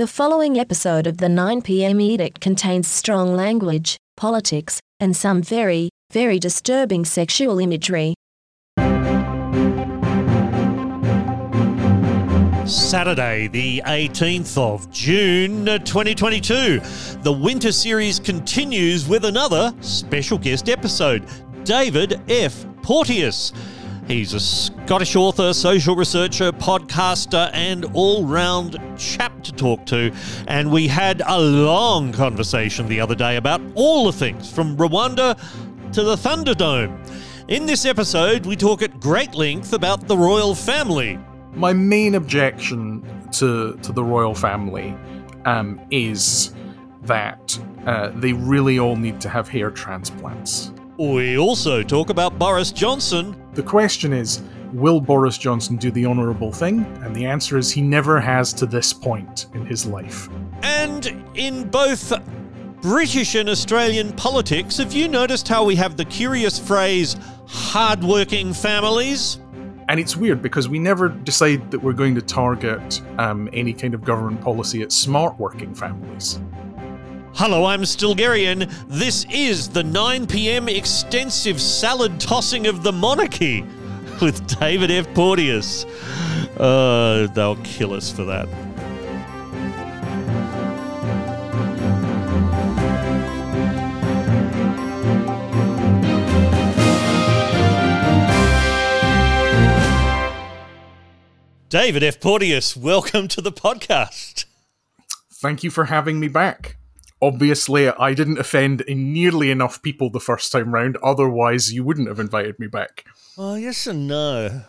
The following episode of the 9pm edict contains strong language, politics, and some very, very disturbing sexual imagery. Saturday, the 18th of June uh, 2022. The winter series continues with another special guest episode David F. Porteous. He's a Scottish author, social researcher, podcaster, and all round chap to talk to. And we had a long conversation the other day about all the things from Rwanda to the Thunderdome. In this episode, we talk at great length about the royal family. My main objection to, to the royal family um, is that uh, they really all need to have hair transplants. We also talk about Boris Johnson. The question is Will Boris Johnson do the honourable thing? And the answer is he never has to this point in his life. And in both British and Australian politics, have you noticed how we have the curious phrase hardworking families? And it's weird because we never decide that we're going to target um, any kind of government policy at smart working families. Hello, I'm Stilgherrian. This is the 9 pm extensive salad tossing of the monarchy with David F. Porteous. Uh, they'll kill us for that. David F. Porteous, welcome to the podcast. Thank you for having me back. Obviously, I didn't offend nearly enough people the first time round, otherwise, you wouldn't have invited me back. Oh, yes and no.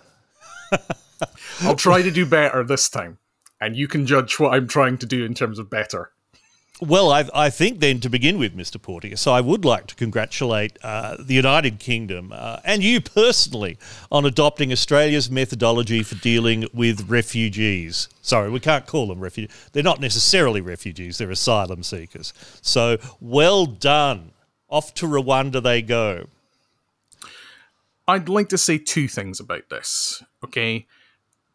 I'll try to do better this time, and you can judge what I'm trying to do in terms of better. Well, I, I, think then to begin with, Mr. Porteous, I would like to congratulate uh, the United Kingdom uh, and you personally on adopting Australia's methodology for dealing with refugees. Sorry, we can't call them refugees. They're not necessarily refugees, they're asylum seekers. So well done. Off to Rwanda they go. I'd like to say two things about this, okay?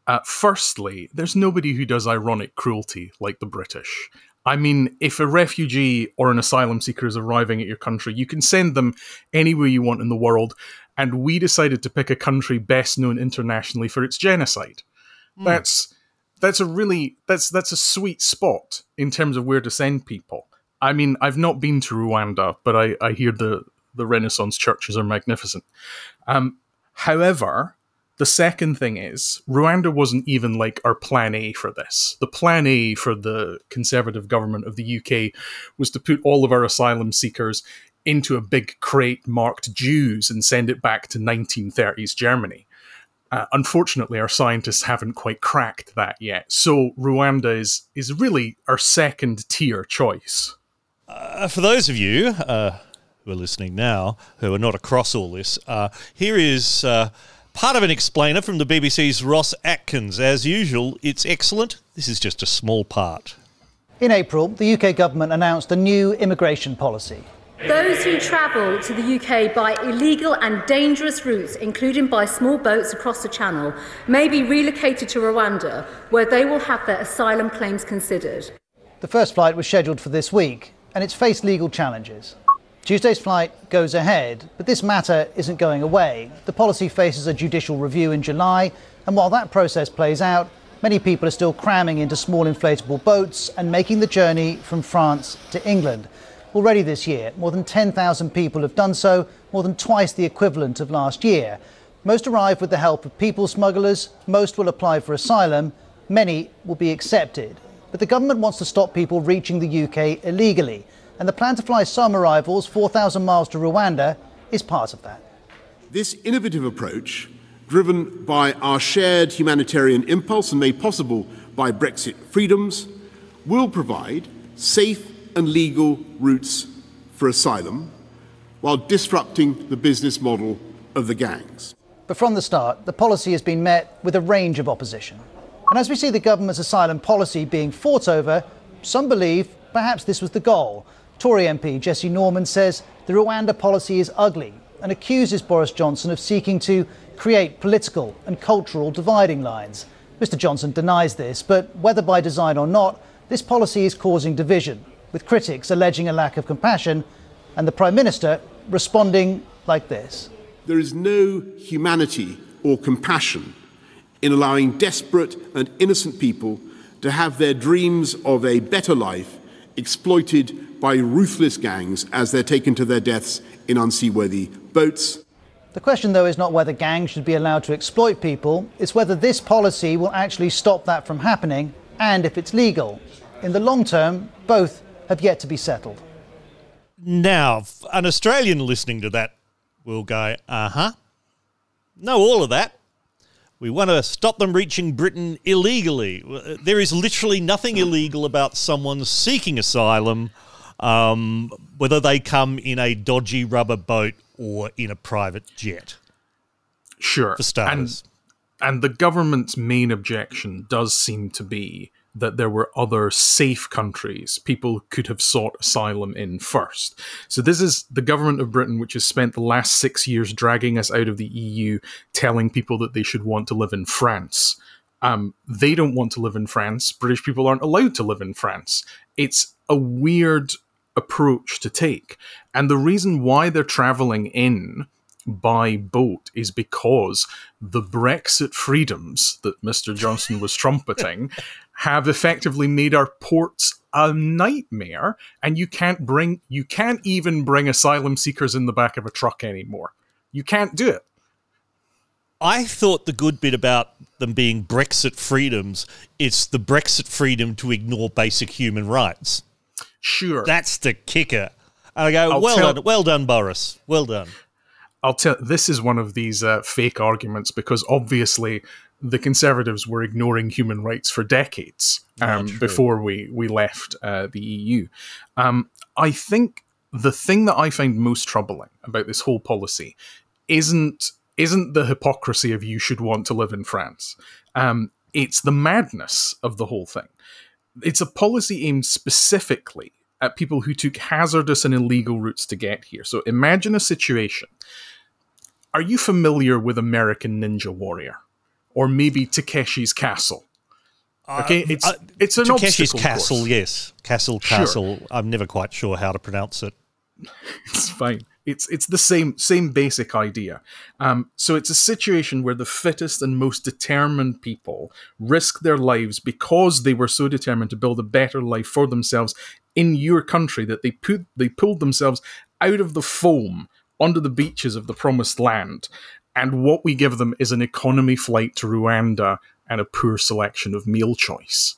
Uh, firstly, there's nobody who does ironic cruelty like the British. I mean, if a refugee or an asylum seeker is arriving at your country, you can send them anywhere you want in the world. And we decided to pick a country best known internationally for its genocide. Mm. That's that's a really that's that's a sweet spot in terms of where to send people. I mean, I've not been to Rwanda, but I, I hear the the Renaissance churches are magnificent. Um, however, the second thing is, Rwanda wasn't even like our plan A for this. The plan A for the Conservative government of the UK was to put all of our asylum seekers into a big crate marked Jews and send it back to 1930s Germany. Uh, unfortunately, our scientists haven't quite cracked that yet. So Rwanda is is really our second tier choice. Uh, for those of you uh, who are listening now who are not across all this, uh, here is uh, Part of an explainer from the BBC's Ros Atkins. As usual, it's excellent. This is just a small part. In April, the UK government announced a new immigration policy. Those who travel to the UK by illegal and dangerous routes, including by small boats across the Channel, may be relocated to Rwanda, where they will have their asylum claims considered. The first flight was scheduled for this week, and it's faced legal challenges. Tuesday's flight goes ahead, but this matter isn't going away. The policy faces a judicial review in July, and while that process plays out, many people are still cramming into small inflatable boats and making the journey from France to England. Already this year, more than 10,000 people have done so, more than twice the equivalent of last year. Most arrive with the help of people smugglers, most will apply for asylum, many will be accepted. But the government wants to stop people reaching the UK illegally and the plan to fly some arrivals 4,000 miles to Rwanda is part of that. This innovative approach, driven by our shared humanitarian impulse and made possible by Brexit freedoms, will provide safe and legal routes for asylum while disrupting the business model of the gangs. But from the start, the policy has been met with a range of opposition. And as we see the government's asylum policy being fought over, some believe perhaps this was the goal Tory MP Jesse Norman says the Rwanda policy is ugly and accuses Boris Johnson of seeking to create political and cultural dividing lines. Mr. Johnson denies this, but whether by design or not, This policy is causing division, with critics alleging a lack of compassion and the Prime Minister responding like this. There is no humanity or compassion in allowing desperate and innocent people to have their dreams of a better life exploited by ruthless gangs as they're taken to their deaths in unseaworthy boats. The question, though, is not whether gangs should be allowed to exploit people, it's whether this policy will actually stop that from happening and if it's legal. In the long term, both have yet to be settled. Now, an Australian listening to that will go, uh huh. Know all of that. We want to stop them reaching Britain illegally. There is literally nothing illegal about someone seeking asylum, um, whether they come in a dodgy rubber boat or in a private jet. Sure. For starters. And, and the government's main objection does seem to be that there were other safe countries people could have sought asylum in first. So, this is the government of Britain, which has spent the last six years dragging us out of the EU, telling people that they should want to live in France. Um, they don't want to live in France. British people aren't allowed to live in France. It's a weird approach to take. And the reason why they're traveling in by boat is because the Brexit freedoms that Mr. Johnson was trumpeting have effectively made our ports a nightmare and you can't bring you can't even bring asylum seekers in the back of a truck anymore. You can't do it. I thought the good bit about them being Brexit freedoms, it's the Brexit freedom to ignore basic human rights. Sure. That's the kicker. And I go, I'll well tell- done, well done, Boris. Well done. I'll tell this is one of these uh, fake arguments because obviously the conservatives were ignoring human rights for decades um, true. before we we left uh, the EU. Um, I think the thing that I find most troubling about this whole policy isn't isn't the hypocrisy of you should want to live in France. Um, it's the madness of the whole thing. It's a policy aimed specifically at people who took hazardous and illegal routes to get here. So imagine a situation. Are you familiar with American Ninja Warrior? Or maybe Takeshi's Castle? Okay, it's Uh, it's an Takeshi's obstacle Castle, course. yes. Castle, Sure. Castle. I'm never quite sure how to pronounce it. It's fine. It's it's the same same basic idea. Um, so it's a situation where the fittest and most determined people risk their lives because they were so determined to build a better life for themselves in your country that they put they pulled themselves out of the foam onto the beaches of the promised land. And what we give them is an economy flight to Rwanda and a poor selection of meal choice.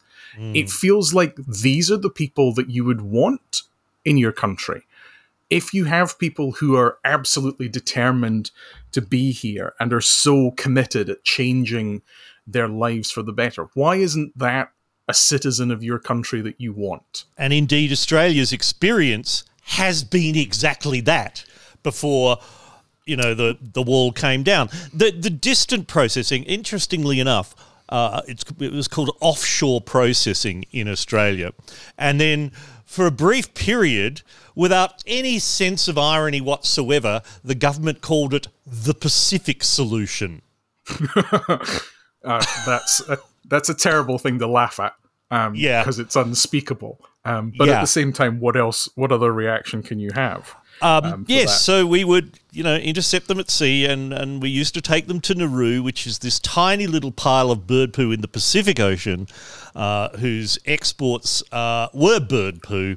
It feels like these are the people that you would want in your country if you have people who are absolutely determined to be here and are so committed at changing their lives for the better, why isn't that a citizen of your country that you want? And indeed, Australia's experience has been exactly that before you know the the wall came down. The the distant processing, interestingly enough, uh, it was called offshore processing in Australia, and then for a brief period, without any sense of irony whatsoever, the government called it the Pacific solution. Uh, that's a, that's a terrible thing to laugh at. Um, Yeah. because it's unspeakable. Um, but Yeah. at the same time, what else? What other reaction can you have? Um, um, yes, that. so we would, you know, intercept them at sea, and, and we used to take them to Nauru, which is this tiny little pile of bird poo in the Pacific Ocean, uh, whose exports uh, were bird poo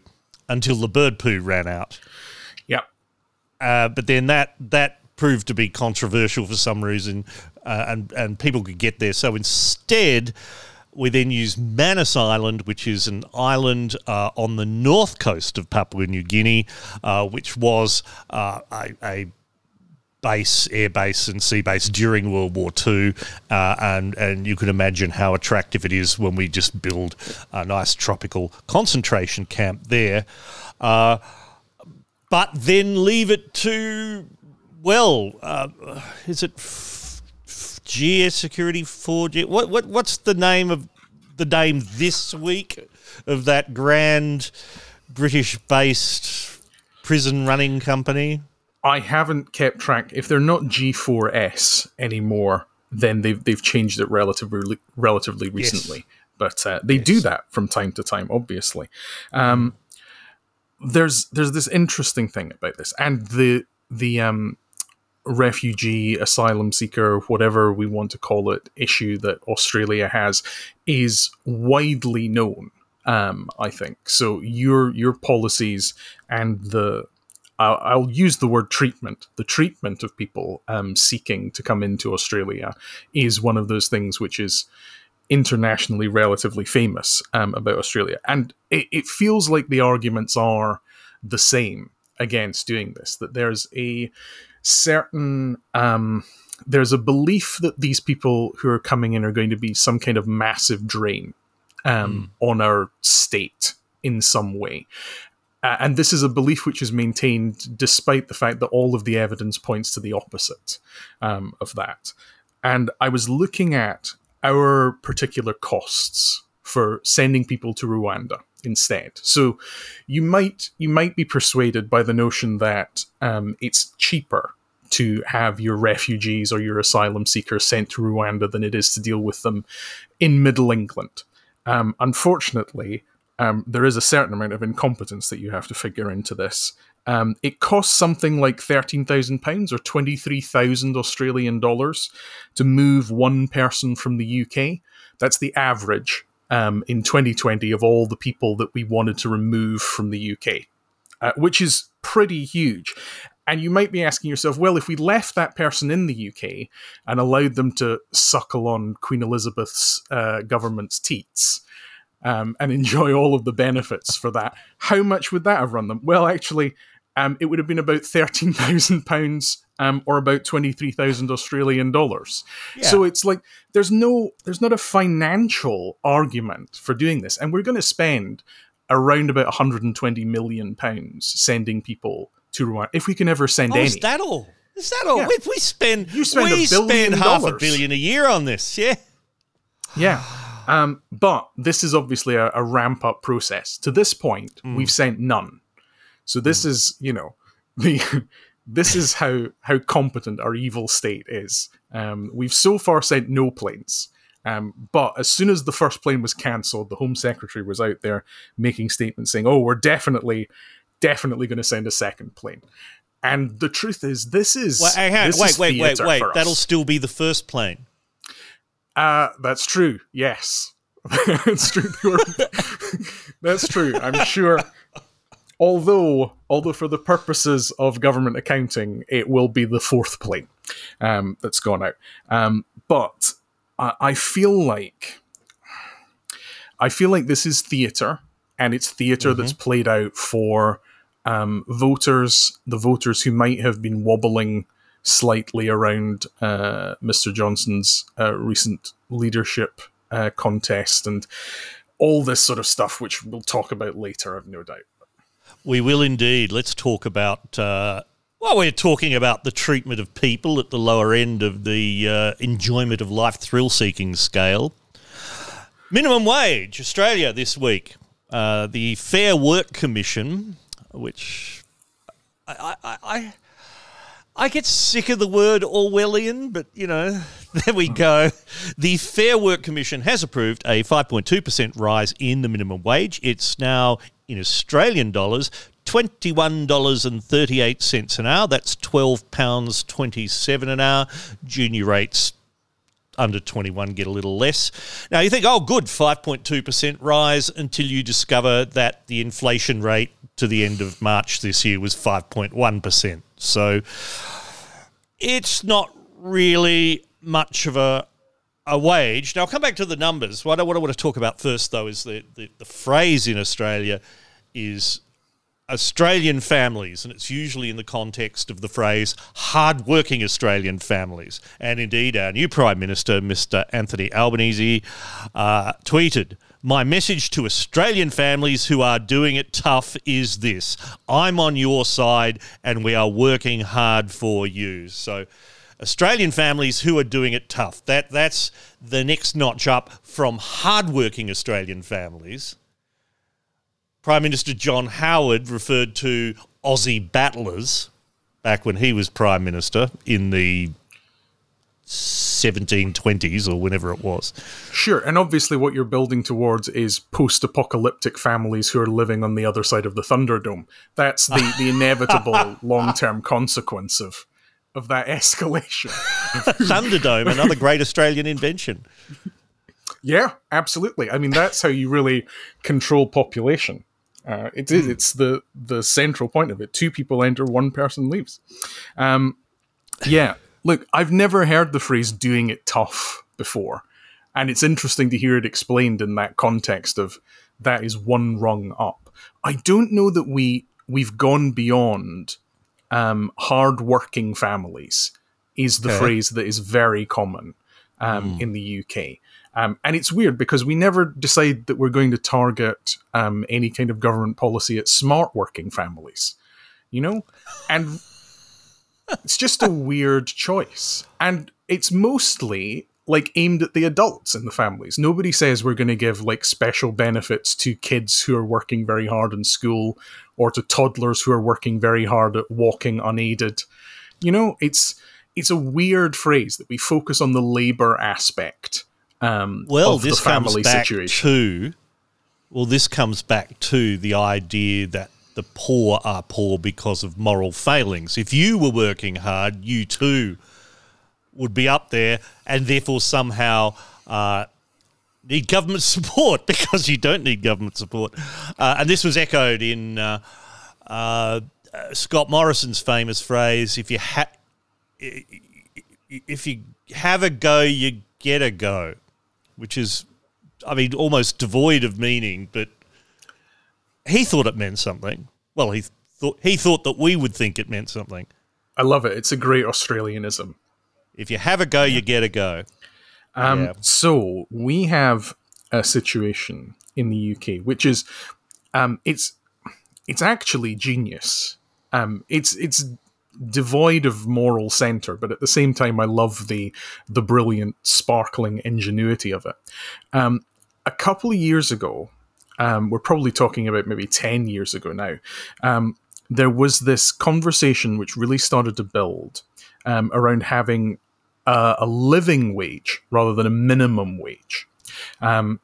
until the bird poo ran out. Yeah, Uh, but then that that proved to be controversial for some reason, uh, and and people could get there. So instead, we then used Manus Island, which is an island uh, on the north coast of Papua New Guinea, uh, which was uh, a, a base, air base, and sea base during World War II, uh, and and you can imagine how attractive it is when we just build a nice tropical concentration camp there. Uh, but then leave it to well, uh, is it f- f- Security 4G? What what what's the name of the name this week of that grand British-based prison running company? I haven't kept track. If they're not G4S anymore, then they've they've changed it relatively relatively recently. but uh, they do that from time to time, obviously. Um, there's there's this interesting thing about this, and the the um, refugee, asylum seeker, whatever we want to call it, issue that Australia has is widely known. Um, I think so. Your your policies and the I'll, I'll use the word treatment. The treatment of people um, seeking to come into Australia is one of those things which is internationally relatively famous um, about Australia, and it, it feels like the arguments are the same against doing this. That there's a certain um, there's a belief that these people who are coming in are going to be some kind of massive drain um, mm. on our state in some way. Uh, and this is a belief which is maintained despite the fact that all of the evidence points to the opposite um, of that. And I was looking at our particular costs for sending people to Rwanda instead. So you might you might be persuaded by the notion that um, it's cheaper to have your refugees or your asylum seekers sent to Rwanda than it is to deal with them in Middle England. Um, unfortunately, um, there is a certain amount of incompetence that you have to figure into this. Um, it costs something like thirteen thousand pounds or twenty three thousand Australian dollars to move one person from the UK. That's the average um, in 2020 of all the people that we wanted to remove from the UK, uh, which is pretty huge. And you might be asking yourself, well, if we left that person in the UK and allowed them to suckle on Queen Elizabeth's uh, government's teats um, and enjoy all of the benefits for that, how much would that have run them? Well, actually, um, it would have been about thirteen thousand pounds, um, or about twenty three thousand Australian dollars. Yeah. So it's like there's no, there's not a financial argument for doing this, and we're going to spend around about 120 million pounds sending people to Rwanda if we can ever send oh, any. Is that all? Is that all? Yeah. We, we spend you spend we spend half dollars. a billion a year on this, yeah. Yeah. Um, but this is obviously a, a ramp up process. To this point, mm. we've sent none. So this mm. is, you know, the this is how how competent our evil state is. Um, we've so far sent no planes. Um, but as soon as the first plane was cancelled, the Home Secretary was out there making statements saying, "Oh, we're definitely, definitely going to send a second plane." And the truth is, this is well, this wait, is wait, wait, wait. That'll still be the first plane. Uh, that's true. Yes, that's true. that's true. I'm sure although although for the purposes of government accounting, it will be the fourth plane um, that's gone out. Um, but I, I, feel like I feel like this is theatre, and it's theater mm-hmm. that's played out for um, voters, the voters who might have been wobbling slightly around uh, Mr. Johnson's uh, recent leadership uh, contest and all this sort of stuff, which we'll talk about later, I've no doubt. We will indeed. Let's talk about. Uh, well, we're talking about the treatment of people at the lower end of the uh, enjoyment of life thrill seeking scale. Minimum wage, Australia this week. Uh, the Fair Work Commission, which I, I, I, I get sick of the word Orwellian, but you know, there we go. The Fair Work Commission has approved a 5.2% rise in the minimum wage. It's now in Australian dollars, $21.38 an hour. That's £12.27 an hour. Junior rates under 21 get a little less. Now you think, oh, good, 5.2% rise until you discover that the inflation rate to the end of March this year was 5.1%. So it's not really much of a a wage. Now, I'll come back to the numbers. What I, what I want to talk about first, though, is the, the, the phrase in Australia is Australian families, and it's usually in the context of the phrase hard-working Australian families. And indeed, our new Prime Minister, Mr. Anthony Albanese, uh, tweeted, my message to Australian families who are doing it tough is this I'm on your side and we are working hard for you. So, Australian families who are doing it tough. That that's the next notch up from hardworking Australian families Prime Minister John Howard referred to Aussie battlers back when he was Prime Minister in the 1720s or whenever it was. Sure, and obviously what you're building towards is post-apocalyptic families who are living on the other side of the Thunderdome. That's the, the inevitable long-term consequence of of that escalation. Thunderdome, another great Australian invention. Yeah, absolutely. I mean, that's how you really control population. Uh, it is. It's the the central point of it. Two people enter, one person leaves. Um, yeah. Look, I've never heard the phrase "doing it tough" before, and it's interesting to hear it explained in that context of that is one rung up. I don't know that we we've gone beyond um, hard-working families. Is the Okay. phrase that is very common um, in the UK. Um, and it's weird because we never decide that we're going to target um, any kind of government policy at smart working families, you know? And it's just a weird choice. And it's mostly like aimed at the adults in the families. Nobody says we're going to give like special benefits to kids who are working very hard in school or to toddlers who are working very hard at walking unaided. You know, it's it's a weird phrase that we focus on the labor aspect um, Well, of this the family comes back situation. to well, this comes back to the idea that the poor are poor because of moral failings. If you were working hard, you too would be up there, and therefore somehow uh, need government support because you don't need government support. Uh, and this was echoed in uh, uh, uh, Scott Morrison's famous phrase: "If you ha- if you have a go, you get a go," which is, I mean, almost devoid of meaning, but he thought it meant something. Well, he thought he thought that we would think it meant something. I love it. It's a great Australianism. If you have a go, you get a go. Um, Yeah. So we have a situation in the UK, which is um, it's it's actually genius. Um, it's it's devoid of moral center, but at the same time, I love the the brilliant, sparkling ingenuity of it. Um, a couple of years ago, um, we're probably talking about maybe ten years ago now. Um, there was this conversation which really started to build um, around having uh, a living wage rather than a minimum wage. Um,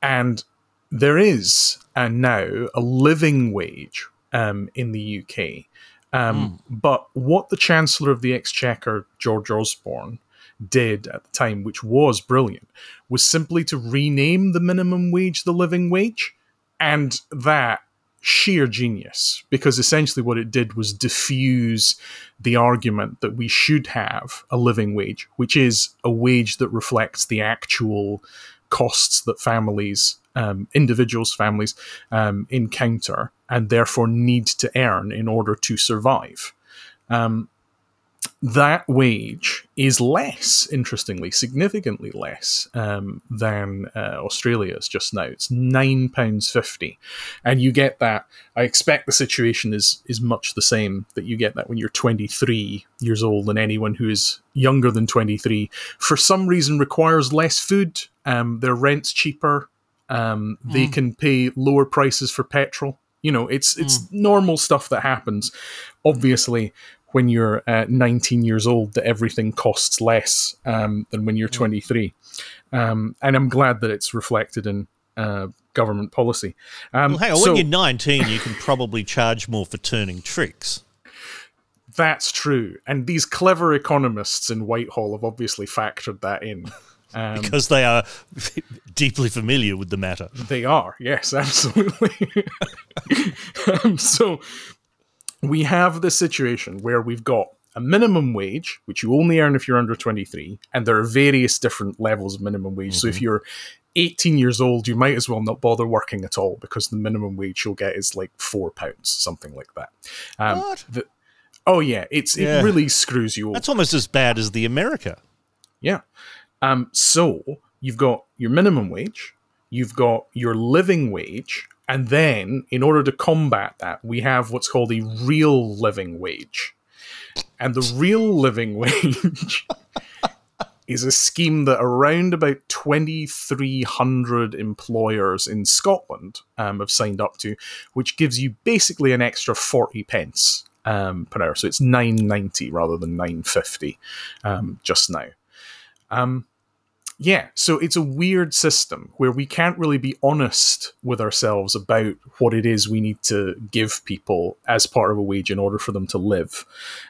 and there is uh, now a living wage um, in the UK. Um, But what the Chancellor of the Exchequer, George Osborne, did at the time, which was brilliant, was simply to rename the minimum wage the living wage. And that sheer genius because essentially what it did was diffuse the argument that we should have a living wage, which is a wage that reflects the actual costs that families, um, individuals' families, um, encounter and therefore need to earn in order to survive. Um, that wage is less, interestingly, significantly less um, than uh, Australia's just now. It's nine pounds fifty, and you get that. I expect the situation is is much the same. That you get that when you're 23 years old, and anyone who is younger than 23, for some reason, requires less food. Um, their rent's cheaper. Um, They can pay lower prices for petrol. You know, it's it's normal stuff that happens. Obviously, when you're uh, 19 years old that everything costs less um, than when you're 23. Um, and I'm glad that it's reflected in uh, government policy. Um, Well, hang on. so when you're 19, you can probably charge more for turning tricks. that's true. And these clever economists in Whitehall have obviously factored that in. Um, because they are deeply familiar with the matter. They are, yes, absolutely. um, so we have this situation where we've got a minimum wage, which you only earn if you're under 23, and there are various different levels of minimum wage. So if you're 18 years old, you might as well not bother working at all because the minimum wage you'll get is like four pounds, something like that. Um, What? the- oh yeah, it's Yeah. it really screws you over. That's almost as bad as the America. Yeah. Um, so you've got your minimum wage, you've got your living wage, and then in order to combat that, we have what's called a real living wage. And the real living wage is a scheme that around about 2,300 employers in Scotland um, have signed up to, which gives you basically an extra 40 pence um, per hour. So it's 990 rather than 950 um, just now. Yeah, so it's a weird system where we can't really be honest with ourselves about what it is we need to give people as part of a wage in order for them to live.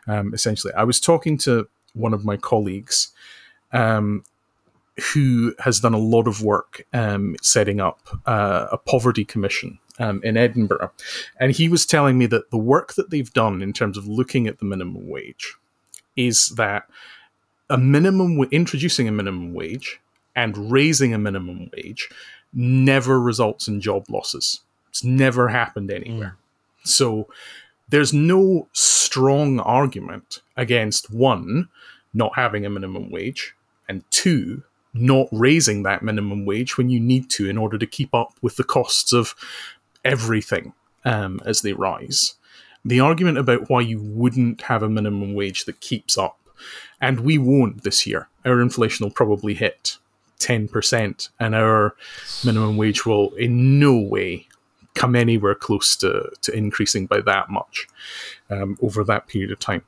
Um, essentially, I was talking to one of my colleagues um, who has done a lot of work um, setting up uh, a poverty commission um, in Edinburgh. And he was telling me that the work that they've done in terms of looking at the minimum wage is that a minimum introducing a minimum wage and raising a minimum wage never results in job losses. It's never happened anywhere. Mm. So there's no strong argument against one not having a minimum wage and two not raising that minimum wage when you need to in order to keep up with the costs of everything um, as they rise. The argument about why you wouldn't have a minimum wage that keeps up and we won't this year. Our inflation will probably hit 10%, and our minimum wage will in no way come anywhere close to, to increasing by that much um, over that period of time.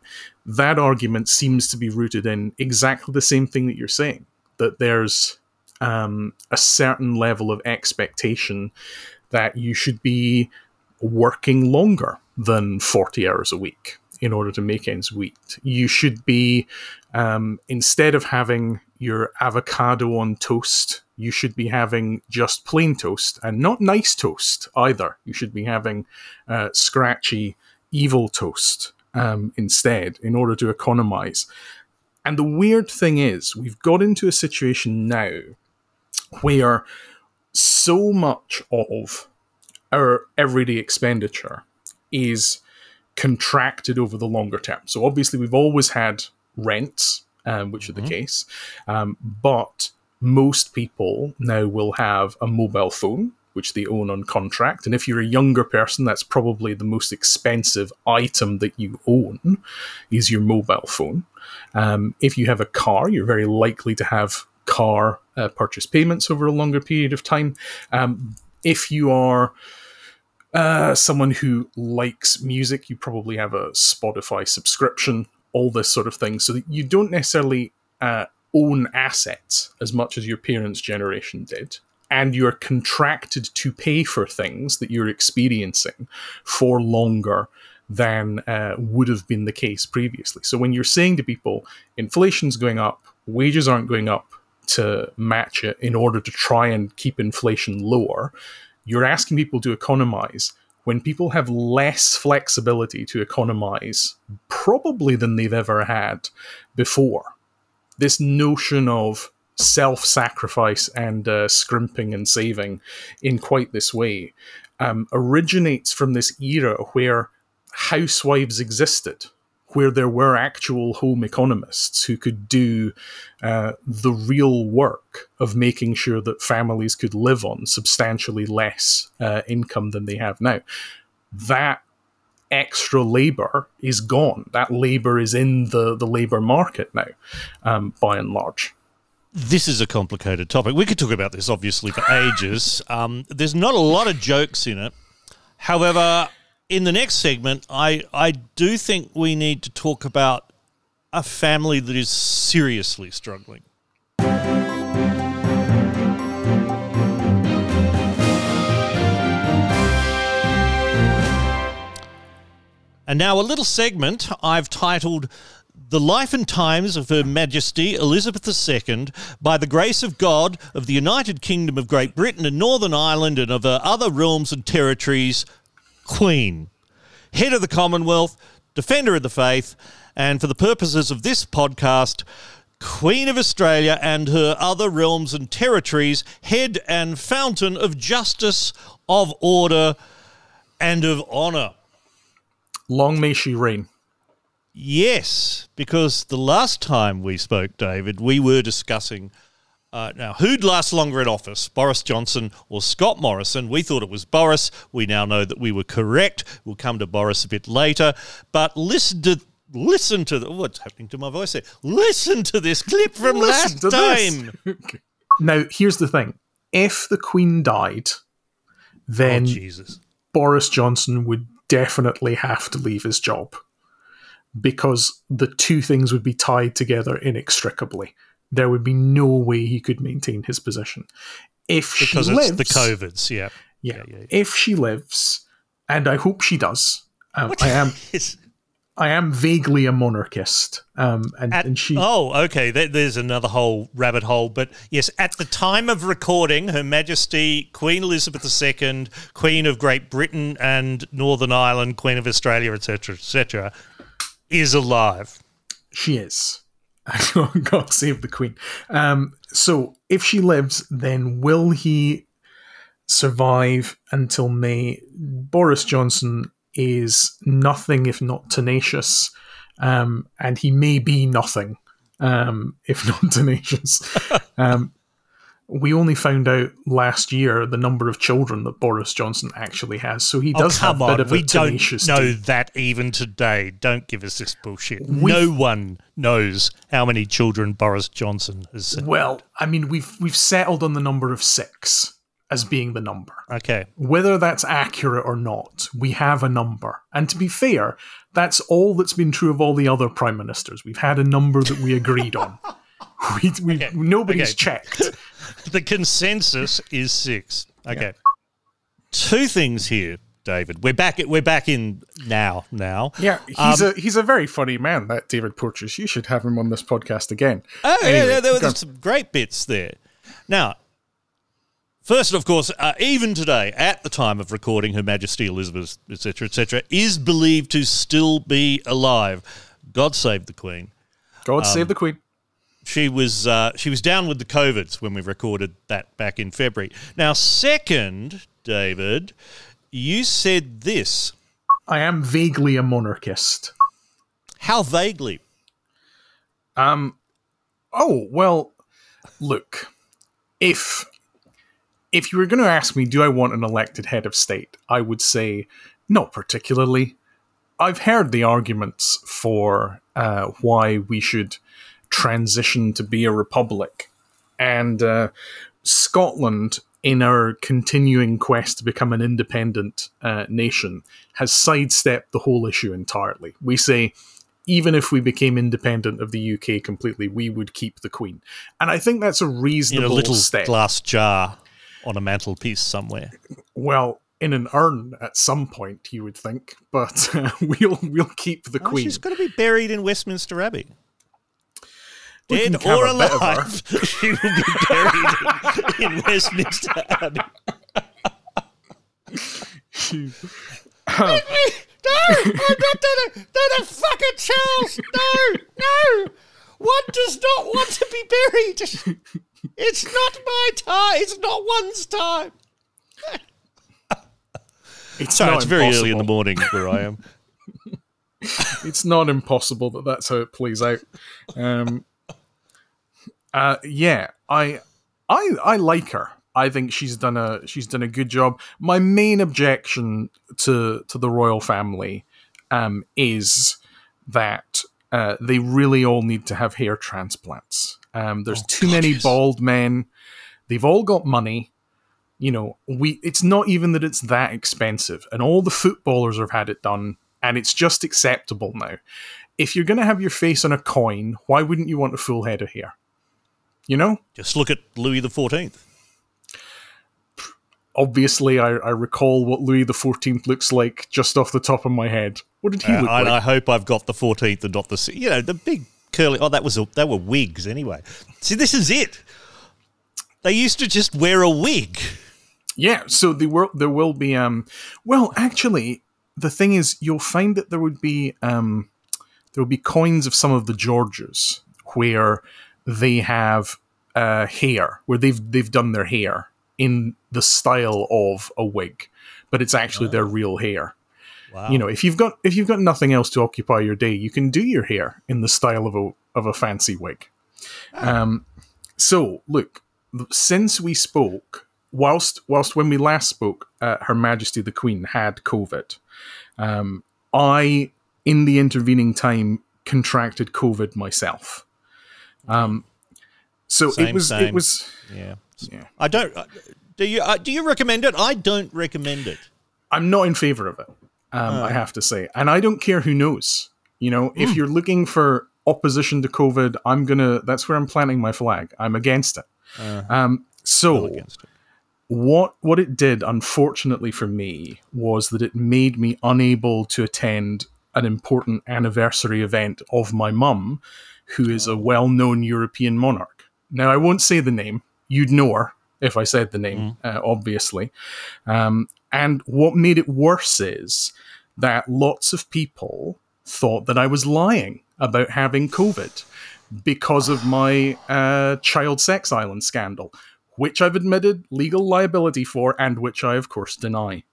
That argument seems to be rooted in exactly the same thing that you're saying that there's um, a certain level of expectation that you should be working longer than 40 hours a week in order to make ends meet. You should be, um, instead of having your avocado on toast, you should be having just plain toast and not nice toast either. You should be having uh, scratchy, evil toast um, instead in order to economize. And the weird thing is, we've got into a situation now where so much of our everyday expenditure is contracted over the longer term. So obviously, we've always had rents, um, which mm-hmm. are the mm-hmm. case, um, but most people now will have a mobile phone. Which they own on contract. And if you're a younger person, that's probably the most expensive item that you own is your mobile phone. Um, if you have a car, you're very likely to have car uh, purchase payments over a longer period of time. Um, if you are uh, someone who likes music, you probably have a Spotify subscription, all this sort of thing. So you don't necessarily uh, own assets as much as your parents' generation did. And you're contracted to pay for things that you're experiencing for longer than uh, would have been the case previously. So when you're saying to people, inflation's going up, wages aren't going up to match it in order to try and keep inflation lower, you're asking people to economize when people have less flexibility to economize, probably than they've ever had before. This notion of self sacrifice and uh, scrimping and saving in quite this way um, originates from this era where housewives existed where there were actual home economists who could do uh, the real work of making sure that families could live on substantially less uh, income than they have now. That extra labor is gone. That labor is in the, the labor market now, um, by and large. This is a complicated topic. We could talk about this obviously for ages. Um, there's not a lot of jokes in it. However, in the next segment, I, I do think we need to talk about a family that is seriously struggling. And now a little segment I've titled The Life and Times of Her Majesty Elizabeth II by the grace of God of the United Kingdom of Great Britain and Northern Ireland and of her other realms and territories Queen, head of the Commonwealth, defender of the faith, and for the purposes of this podcast, Queen of Australia and her other realms and territories, head and fountain of justice, of order, and of honour. Long may she reign. Yes, because the last time we spoke, David, we were discussing uh, now, who'd last longer in office, Boris Johnson or Scott Morrison? We thought it was Boris. We now know that we were correct. We'll come to Boris a bit later. But listen to listen to the, what's happening to my voice there. Listen to this clip from listen last time. now, here's the thing: if the Queen died, then oh, Boris Johnson would definitely have to leave his job because the two things would be tied together inextricably there would be no way he could maintain his position. If because she it's lives, the COVIDs. Yeah. yeah, yeah, yeah. if she lives, and I hope she does. Um, I am It's- I am vaguely a monarchist, um, and, At- and she oh, okay. There's another whole rabbit hole. But yes, at the time of recording, Her Majesty Queen Elizabeth II, Queen of Great Britain and Northern Ireland, Queen of Australia, etc., etc., is alive. She is. God save the Queen. Um, so, if she lives, then will he survive until May? Boris Johnson is nothing if not tenacious, um, and he may be nothing um, if not tenacious. we only found out last year the number of children that Boris Johnson actually has, so he Oh, does have come a bit on. of We a don't know that even today. Don't give us this bullshit. no one knows how many children Boris Johnson has. Well, I mean, we've we've settled on the number of six as being the number. Okay. Whether that's accurate or not, we have a number. And to be fair, that's all that's been true of all the other prime ministers. We've had a number that we agreed on. We, we, Okay, Nobody's okay. checked. The consensus is six. Okay. Two things here, David. We're back. We're back in now. Now. Yeah, he's a he's a very funny man. That David Porteous. You should have him on this podcast again. Oh, yeah, Anyway, yeah, there were some great bits there. Now, first, of course, uh, even today, at the time of recording, Her Majesty Elizabeth, etc., etc., is believed to still be alive. God save the Queen. God um, save the Queen. She was uh, she was down with the COVIDs when we recorded that back in February. Now, second, David, you said this. I am vaguely a monarchist. How vaguely? Um, oh well, look, if if you were going to ask me, do I want an elected head of state? I would say not particularly. I've heard the arguments for uh, why we should transition to be a republic, and uh, Scotland, in our continuing quest to become an independent uh, nation, has sidestepped the whole issue entirely. We say even if we became independent of the UK completely, we would keep the Queen. And I think that's a In reasonable a little step. glass jar on a mantelpiece somewhere. well, in an urn at some point, you would think, but uh, we'll we'll keep the Oh, Queen. She's going to be buried in Westminster Abbey. Dead or a alive, she will be buried in, in Westminster Abbey. No, I'm not. No, no, fucking Charles. No, no. One does not want to be buried. It's not my time. It's not one's time. It's Sorry, it's very early in the morning where I am. It's not impossible that that's how it plays out. Um, uh, yeah, I, I, I like her. I think she's done a she's done a good job. My main objection to to the royal family um, is that uh, they really all need to have hair transplants. Um, there's Oh, too God, many yes. bald men. They've all got money. You know, we. It's not even that it's that expensive, and all the footballers have had it done, and it's just acceptable now. If you're going to have your face on a coin, why wouldn't you want a full head of hair? You know, Just look at Louis the Fourteenth. obviously, I, I recall what Louis the Fourteenth looks like just off the top of my head. What did he look Uh, and I like? hope I've got the fourteenth and not the you know the big curly. Oh, that was a, they were wigs anyway. See, this is it. They used to just wear a wig. Yeah, so there will there will be um well actually the thing is you'll find that there would be um there will be coins of some of the Georges where they have uh hair where they've they've done their hair in the style of a wig but it's actually their real hair. Wow. You know, if you've got if you've got nothing else to occupy your day, you can do your hair in the style of a of a fancy wig. Um, so look, since we spoke, whilst whilst when we last spoke, uh, Her Majesty the Queen had COVID. Um, I, in the intervening time, contracted COVID myself. Um, so Same, it was same. it was yeah. Yeah. I don't. uh, Do you uh, do you recommend it? I don't recommend it. I'm not in favor of it. Um, I have to say, and I don't care who knows. You know, if you're looking for opposition to COVID. I'm gonna. That's where I'm planting my flag. I'm against it. um, so against it. what what it did, unfortunately for me, was that it made me unable to attend an important anniversary event of my mum, who is a well-known European monarch. Now, I won't say the name. You'd know her if I said the name, uh, obviously. Um, and what made it worse is that lots of people thought that I was lying about having COVID because of my uh, child sex island scandal, which I've admitted legal liability for and which I, of course, deny.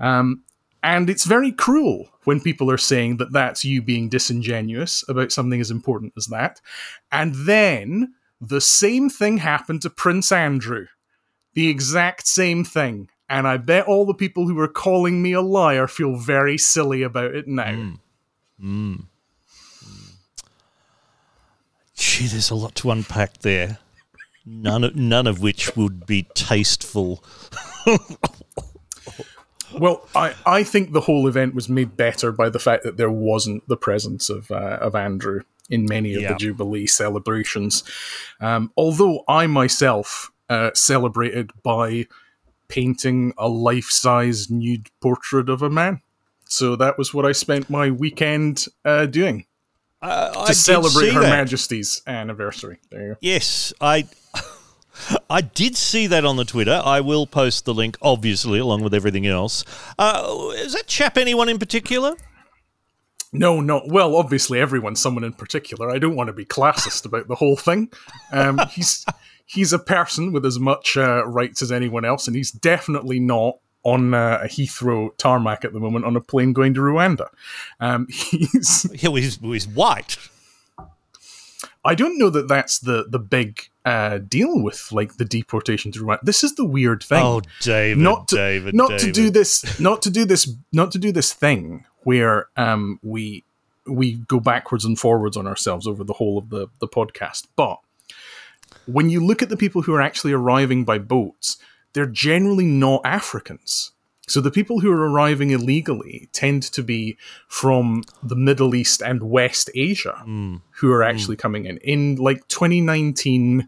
Um, and it's very cruel when people are saying that that's you being disingenuous about something as important as that. And then the same thing happened to Prince Andrew. The exact same thing. And I bet all the people who were calling me a liar feel very silly about it now. Hmm. Hmm. Gee, there's a lot to unpack there. None of, none of which would be tasteful. Well, I, I think the whole event was made better by the fact that there wasn't the presence of uh, of Andrew in many of Yeah. the Jubilee celebrations. Um, although I myself uh, celebrated by painting a life size nude portrait of a man. So that was what I spent my weekend uh, doing I, I to did celebrate Her that. Majesty's anniversary. There you go. Yes, I I did see that on the Twitter. I will post the link, obviously, along with everything else. Uh, is that chap anyone in particular? No, no. Well, obviously, everyone's someone in particular. I don't want to be classist about the whole thing. Um, he's he's a person with as much uh, rights as anyone else, and he's definitely not on uh, a Heathrow tarmac at the moment on a plane going to Rwanda. Um, he's. He was, was white. I don't know that that's the the big uh, deal with like the deportation to Rwanda. This is the weird thing. Oh, David, not to, David, not David. to do this not to do this not to do this thing where um we we go backwards and forwards on ourselves over the whole of the the podcast but when you look at the people who are actually arriving by boats they're generally not africans so the people who are arriving illegally tend to be from the middle east and west asia who are actually coming in in like 2019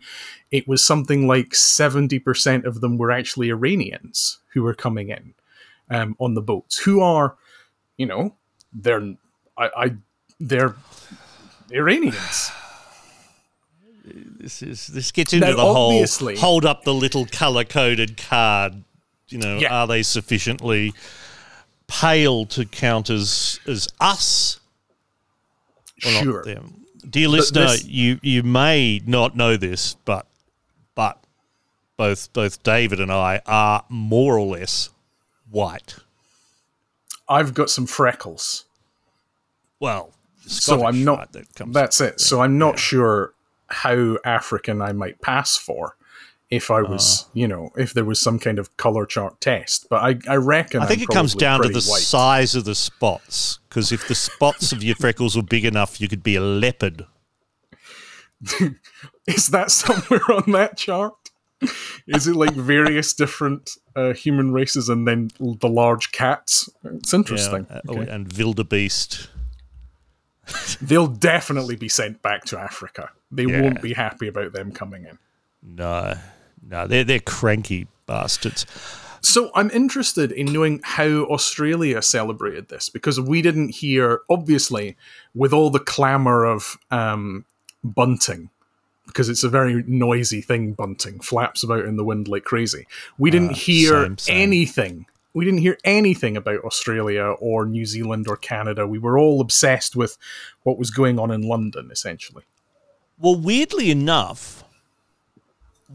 it was something like 70% of them were actually Iranians who were coming in um, on the boats, who are, you know, they're, I, I they're Iranians. This is this gets into Now, the whole hold up the little color coded card. You know, Yeah. are they sufficiently pale to count as as us? or not Sure. them? Dear listener, this- you you may not know this, but but both both David and I are more or less white. I've got some freckles. Well, so I'm not. that that's it. So I'm not sure how African I might pass for if I was, Uh. you know, if there was some kind of color chart test. But I, I reckon I think I'm it comes down to the white. size of the spots. Because if the spots of your freckles were big enough, you could be a leopard. Is that somewhere on that chart? Is it like various different uh, human races and then the large cats? It's interesting. Yeah, uh, Okay. And wildebeest. They'll definitely be sent back to Africa. They Yeah. won't be happy about them coming in. No, no, they're they're cranky bastards. So I'm interested in knowing how Australia celebrated this because we didn't hear, obviously, with all the clamour of um, bunting, because it's a very noisy thing, bunting, flaps about in the wind like crazy. We didn't hear Ah, same, same. anything. We didn't hear anything about Australia or New Zealand or Canada. We were all obsessed with what was going on in London, essentially. Well, weirdly enough,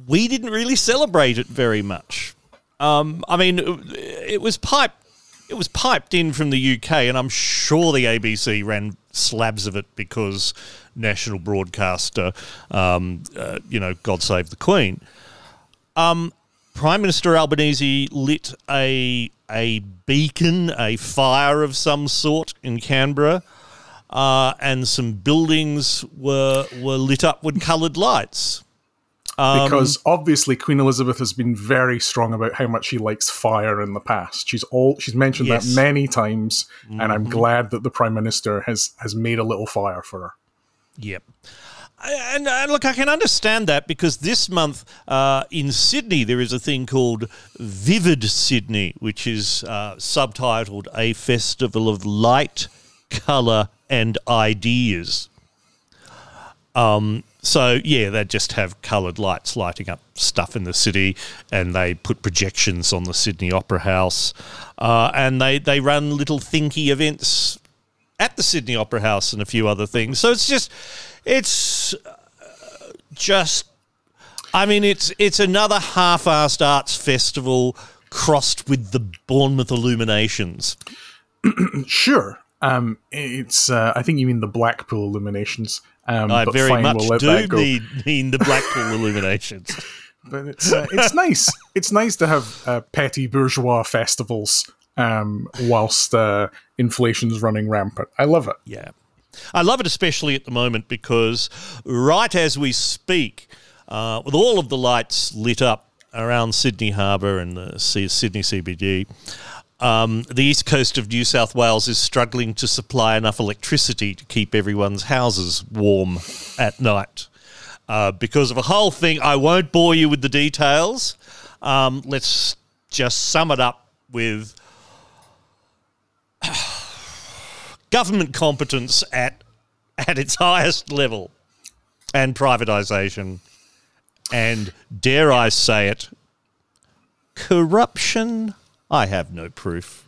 we didn't really celebrate it very much. Um, I mean, it was piped. It was piped in from the UK, and I'm sure the ABC ran slabs of it because national broadcaster, um, uh, you know, God save the Queen. Um, Prime Minister Albanese lit a a beacon, a fire of some sort in Canberra, uh, and some buildings were were lit up with coloured lights. Um, because obviously Queen Elizabeth has been very strong about how much she likes fire in the past. She's all she's mentioned Yes. that many times, and Mm-hmm. I'm glad that the Prime Minister has has made a little fire for her. Yep. And, and, look, I can understand that because this month uh, in Sydney there is a thing called Vivid Sydney, which is uh, subtitled A Festival of Light, Colour and Ideas. Um, so yeah, they just have coloured lights lighting up stuff in the city, and they put projections on the Sydney Opera House, uh, and they they run little thinky events at the Sydney Opera House and a few other things. So it's just it's uh, just I mean it's it's another half-assed arts festival crossed with the Bournemouth Illuminations. sure. Um, it's uh, I think you mean the Blackpool Illuminations. Um, I very much do mean, mean the Blackpool Illuminations. but it's uh, it's nice. It's nice to have uh, petty bourgeois festivals um, whilst uh, inflation's running rampant. I love it. Yeah, I love it especially at the moment because right as we speak, uh, with all of the lights lit up around Sydney Harbour and the Sydney CBD, um, the east coast of New South Wales is struggling to supply enough electricity to keep everyone's houses warm at night. Uh, because of a whole thing, I won't bore you with the details. Um, let's just sum it up with government competence at at its highest level and privatisation and dare I say it, corruption I have no proof.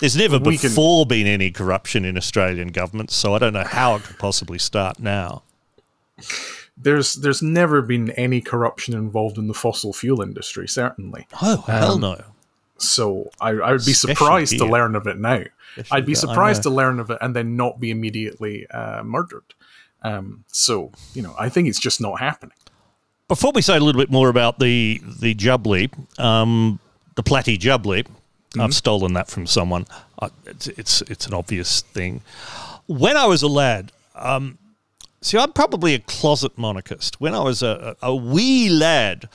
There's never we before can... been any corruption in Australian governments, so I don't know how it could possibly start now. There's there's never been any corruption involved in the fossil fuel industry, certainly. Oh hell um, no! So I, I would be Especially surprised here. to learn of it now. Especially I'd be surprised to learn of it and then not be immediately uh, murdered. Um, so you know, I think it's just not happening. Before we say a little bit more about the the jubbly, um, the platy jubbly, mm-hmm. I've stolen that from someone. Uh, it's, it's, it's an obvious thing. When I was a lad, um, see, I'm probably a closet monarchist. When I was a, a, a wee lad,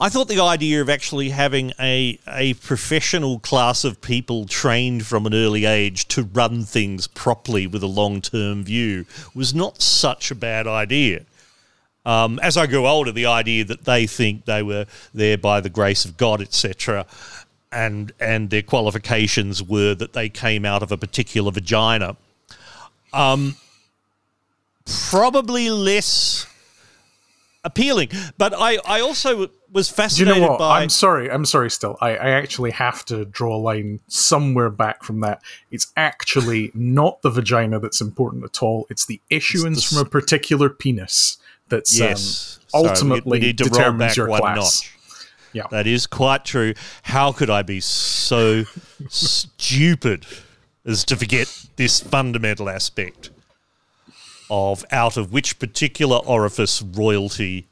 I thought the idea of actually having a, a professional class of people trained from an early age to run things properly with a long term view was not such a bad idea. Um, as I grew older, the idea that they think they were there by the grace of God, etc., and and their qualifications were that they came out of a particular vagina, um, probably less appealing. But I, I also was fascinated Do you know what? by. I'm sorry. I'm sorry. Still, I, I actually have to draw a line somewhere back from that. It's actually not the vagina that's important at all. It's the issuance it's the, from a particular penis that's yes. um, ultimately we, we determines your class. Notch. Yeah, that is quite true. How could I be so stupid as to forget this fundamental aspect of out of which particular orifice royalty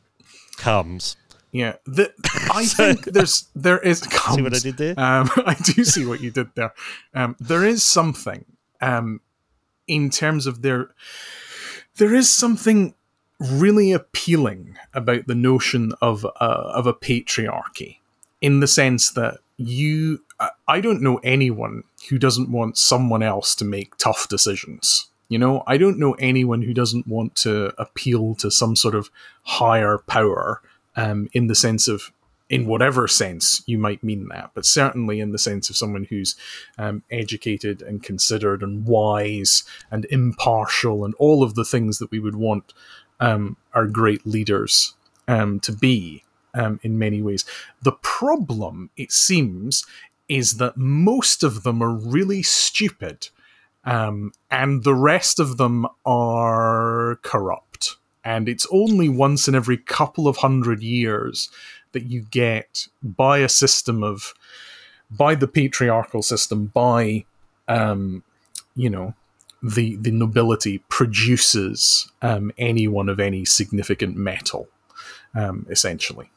comes? Yeah, the, I so, think there's there is. Comes, see what I did there? Um, I do see what you did there. Um, there is something um, in terms of their. There is something really appealing about the notion of uh, of a patriarchy in the sense that you I don't know anyone who doesn't want someone else to make tough decisions. You know, I don't know anyone who doesn't want to appeal to some sort of higher power um, in the sense of in whatever sense you might mean that, but certainly in the sense of someone who's um, educated and considered and wise and impartial and all of the things that we would want um, are great leaders um, to be um, in many ways. The problem, it seems, is that most of them are really stupid, um, and the rest of them are corrupt. And it's only once in every couple of hundred years that you get, by a system of, by the patriarchal system, by, um, you know, the the nobility produces um, anyone of any significant mettle, um, essentially.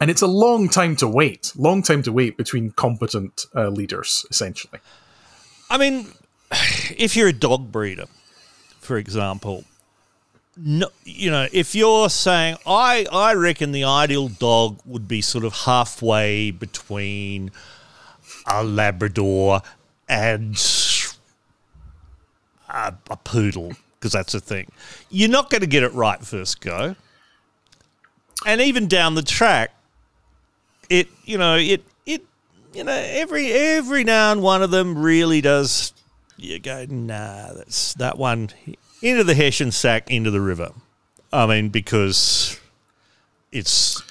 And it's a long time to wait, long time to wait between competent uh, leaders, essentially. I mean, if you're a dog breeder, for example, no, you know, if you're saying, I, I reckon the ideal dog would be sort of halfway between a Labrador and a, a poodle because that's a thing. You're not going to get it right first go, and even down the track, it you know it it you know every every now and one of them really does. You go nah, that's that one into the Hessian sack into the river. I mean because it's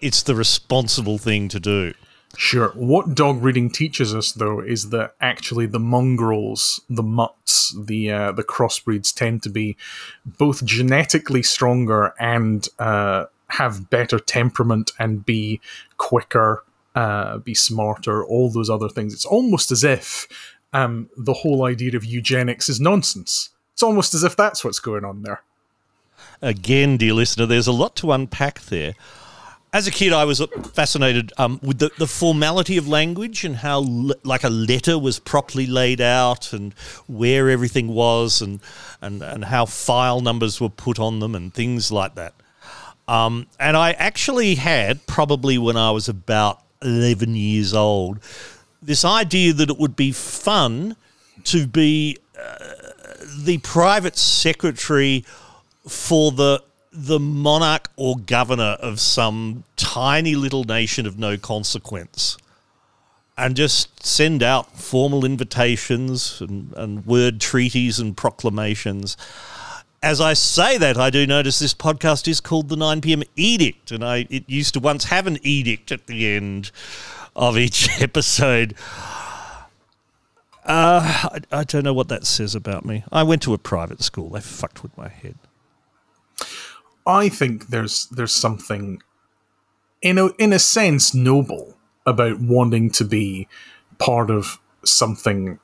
it's the responsible thing to do. Sure. What dog breeding teaches us, though, is that actually the mongrels, the mutts, the uh, the crossbreeds tend to be both genetically stronger and uh, have better temperament and be quicker, uh, be smarter, all those other things. It's almost as if um, the whole idea of eugenics is nonsense. It's almost as if that's what's going on there. Again, dear listener, there's a lot to unpack there as a kid, I was fascinated um, with the, the formality of language and how, like, a letter was properly laid out and where everything was and, and, and how file numbers were put on them and things like that. Um, and I actually had, probably when I was about 11 years old, this idea that it would be fun to be uh, the private secretary for the the monarch or governor of some tiny little nation of no consequence and just send out formal invitations and, and word treaties and proclamations. As I say that, I do notice this podcast is called the 9 p.m. Edict, and I it used to once have an edict at the end of each episode. Uh, I, I don't know what that says about me. I went to a private school. They fucked with my head. I think there's there's something in a in a sense noble about wanting to be part of something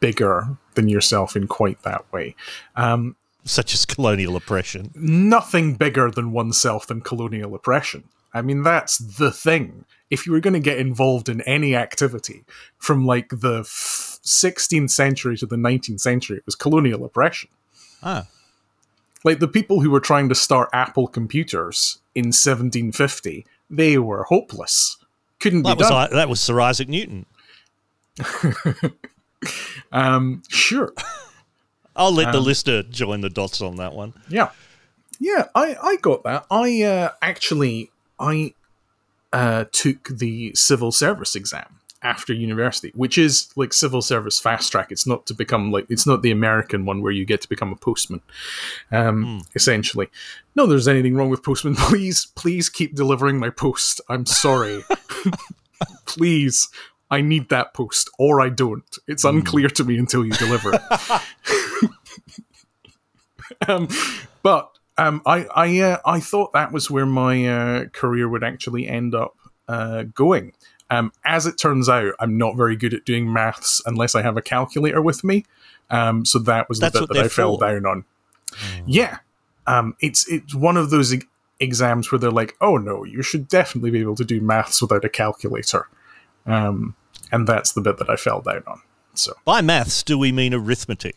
bigger than yourself in quite that way. Um, Such as colonial oppression. Nothing bigger than oneself than colonial oppression. I mean, that's the thing. If you were going to get involved in any activity from like the f- 16th century to the 19th century, it was colonial oppression. Ah. Like the people who were trying to start Apple computers in 1750, they were hopeless. Couldn't that be was, done. that was Sir Isaac Newton. um, sure. I'll let the Um, listener join the dots on that one. Yeah, yeah. I I got that. I uh, actually I uh, took the civil service exam after university, which is like civil service fast track. It's not to become like it's not the American one where you get to become a postman. Um, Essentially, no, there's anything wrong with postman. Please, please keep delivering my post. I'm sorry. please. I need that post, or I don't. It's unclear to me until you deliver it. um, but um, I I uh, I thought that was where my uh, career would actually end up uh, going. Um, as it turns out, I'm not very good at doing maths unless I have a calculator with me. Um, so that was That's the bit that I fell for. down on. Yeah, um, it's it's one of those e- exams where they're like, "Oh no, you should definitely be able to do maths without a calculator," um, and that's the bit that I fell down on. So By maths, do we mean arithmetic?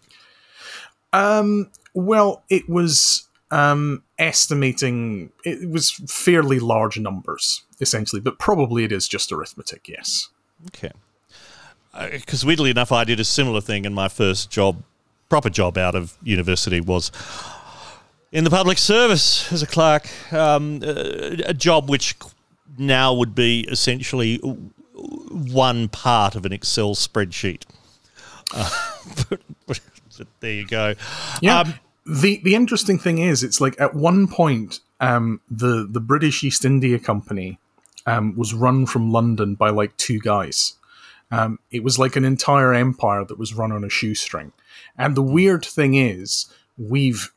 Um, well, it was um, estimating. It was fairly large numbers, essentially, but probably it is just arithmetic. Yes. Okay. Because weirdly enough, I did a similar thing, in my first job, proper job out of university, was in the public service as a clerk. Um, a, a job which now would be essentially one part of an Excel spreadsheet. Uh, but, but there you go. Yeah. Um, the the interesting thing is, it's like at one point, um, the the British East India Company um, was run from London by like two guys. Um, it was like an entire empire that was run on a shoestring. And the weird thing is, we've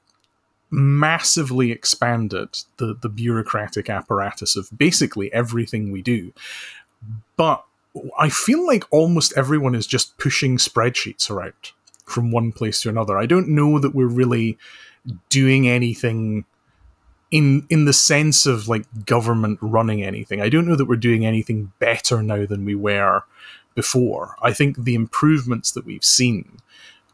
massively expanded the, the bureaucratic apparatus of basically everything we do. But I feel like almost everyone is just pushing spreadsheets around from one place to another. I don't know that we're really doing anything in in the sense of like government running anything. I don't know that we're doing anything better now than we were before. I think the improvements that we've seen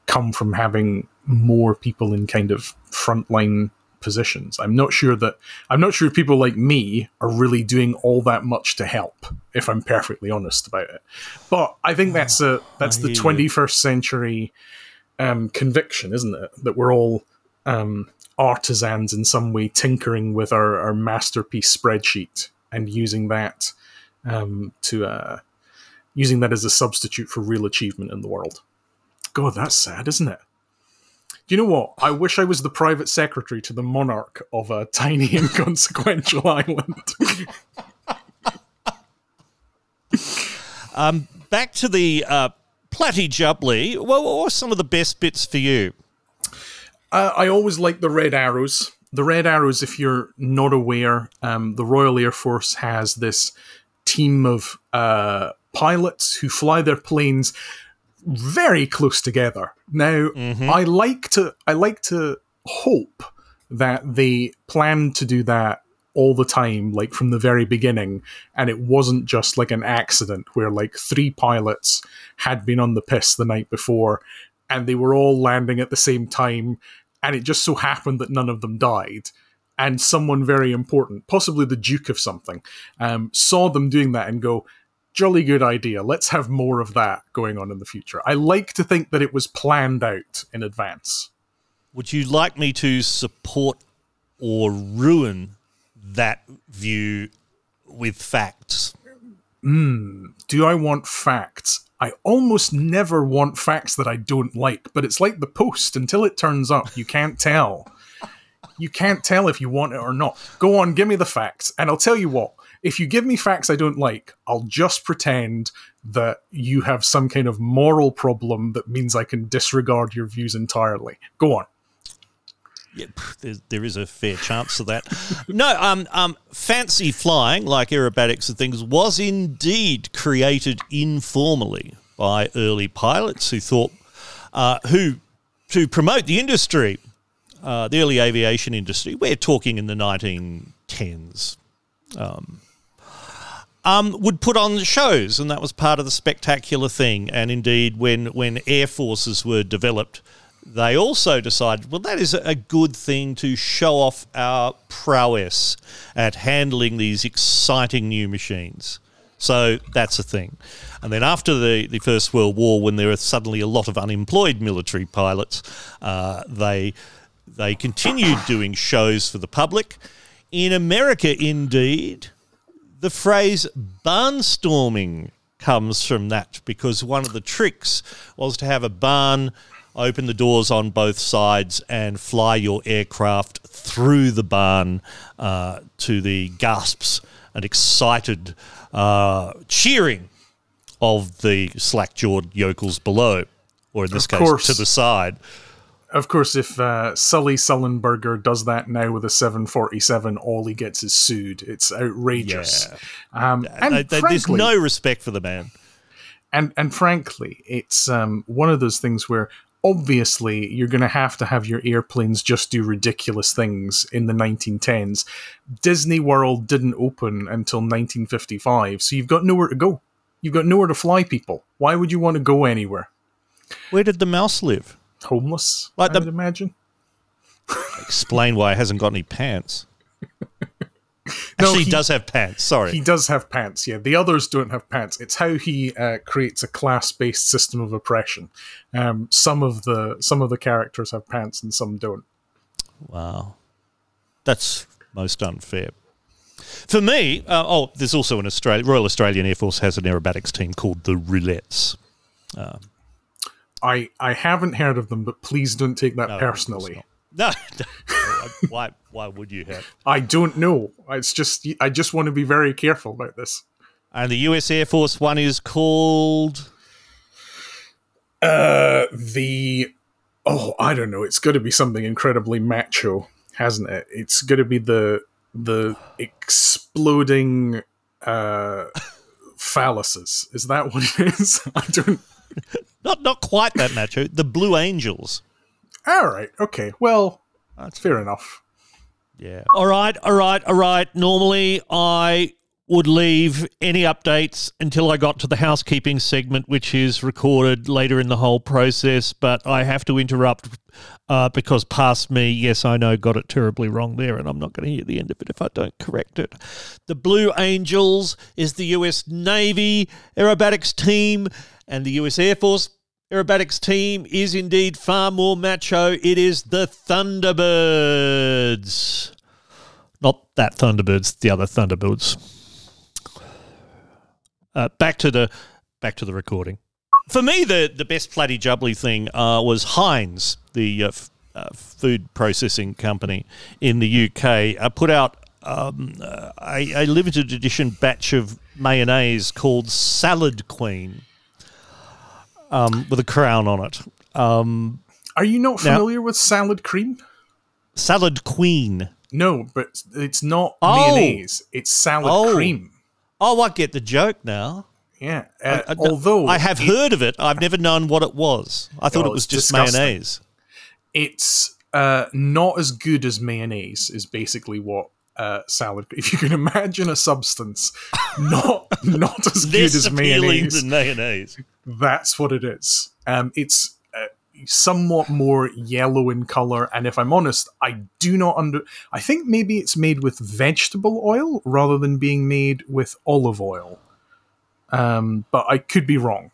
come from having more people in kind of frontline positions. I'm not sure that I'm not sure if people like me are really doing all that much to help, if I'm perfectly honest about it. But I think that's a that's the 21st century um, conviction, isn't it? That we're all um, artisans in some way, tinkering with our, our masterpiece spreadsheet and using that um, to uh, using that as a substitute for real achievement in the world. God, that's sad, isn't it? Do you know what? I wish I was the private secretary to the monarch of a tiny inconsequential island. um, back to the uh, Platty Jubbly. Well, what were some of the best bits for you? Uh, I always like the red arrows. The red arrows, if you're not aware, um, the Royal Air Force has this team of uh, pilots who fly their planes very close together. Now, mm-hmm. I like to I like to hope that they plan to do that all the time, like from the very beginning, and it wasn't just like an accident where like three pilots had been on the piss the night before and they were all landing at the same time, and it just so happened that none of them died. And someone very important, possibly the Duke of something, um, saw them doing that and go, jolly good idea. Let's have more of that going on in the future. I like to think that it was planned out in advance. Would you like me to support or ruin that view with facts? Mm, do I want facts? I almost never want facts that I don't like, but it's like the post until it turns up, you can't tell. You can't tell if you want it or not. Go on, give me the facts, and I'll tell you what if you give me facts I don't like, I'll just pretend that you have some kind of moral problem that means I can disregard your views entirely. Go on. Yep, there, there is a fair chance of that. no, um, um, fancy flying, like aerobatics and things, was indeed created informally by early pilots who thought, uh, who, to promote the industry, uh, the early aviation industry. We're talking in the 1910s. Um, um, would put on shows, and that was part of the spectacular thing. And indeed, when when air forces were developed, they also decided, well, that is a good thing to show off our prowess at handling these exciting new machines. So that's a thing. And then after the, the First World War, when there were suddenly a lot of unemployed military pilots, uh, they they continued doing shows for the public. In America, indeed, the phrase barnstorming comes from that because one of the tricks was to have a barn open the doors on both sides and fly your aircraft through the barn uh, to the gasps and excited uh, cheering of the slack jawed yokels below, or in this of case, course. to the side of course, if uh, Sully Sullenberger does that now with a 747, all he gets is sued. It's outrageous. Yeah. Um, and they, they, frankly, there's no respect for the man. And and frankly, it's um, one of those things where obviously you're going to have to have your airplanes just do ridiculous things in the 1910s. Disney World didn't open until 1955, so you've got nowhere to go. You've got nowhere to fly people. Why would you want to go anywhere? Where did the mouse live? homeless. Like I the, imagine. Explain why he hasn't got any pants. no, Actually, he, does have pants. Sorry, he does have pants. Yeah, the others don't have pants. It's how he uh, creates a class-based system of oppression. Um, some of the some of the characters have pants and some don't. Wow, that's most unfair. For me, uh, oh, there's also an Australia, Royal Australian Air Force has an aerobatics team called the Roulettes. Um, I I haven't heard of them, but please don't take that no, personally. No, why why would you have? I don't know. It's just I just want to be very careful about this. And the U.S. Air Force one is called uh the oh I don't know. It's got to be something incredibly macho, hasn't it? It's got to be the the exploding uh phalluses. Is that what it is? I don't. not not quite that macho. The Blue Angels. All right. Okay. Well, that's fair enough. Yeah. All right. All right. All right. Normally, I would leave any updates until I got to the housekeeping segment, which is recorded later in the whole process. But I have to interrupt uh, because past me, yes, I know, got it terribly wrong there, and I'm not going to hear the end of it if I don't correct it. The Blue Angels is the US Navy aerobatics team and the US Air Force Aerobatics team is indeed far more macho. It is the Thunderbirds. Not that Thunderbirds, the other Thunderbirds. Uh, back to the back to the recording. For me, the the best platty jubbly thing uh, was Heinz, the uh, f- uh, food processing company in the UK, uh, put out um, uh, a, a limited edition batch of mayonnaise called Salad Queen um, with a crown on it. Um, Are you not Now- familiar with salad cream? Salad Queen. No, but it's not Oh. mayonnaise. It's salad Oh. cream. Oh, I get the joke now. Yeah. Uh, I- I- although I have it- heard of it, I've never known what it was. I thought Well, it was just disgusting. mayonnaise. it's uh, not as good as mayonnaise. Is basically what uh, salad. If you can imagine a substance not not as good as mayonnaise, mayonnaise. that's what it is. Um, it's uh, somewhat more yellow in color, and if I'm honest, I do not under. I think maybe it's made with vegetable oil rather than being made with olive oil. Um, but I could be wrong.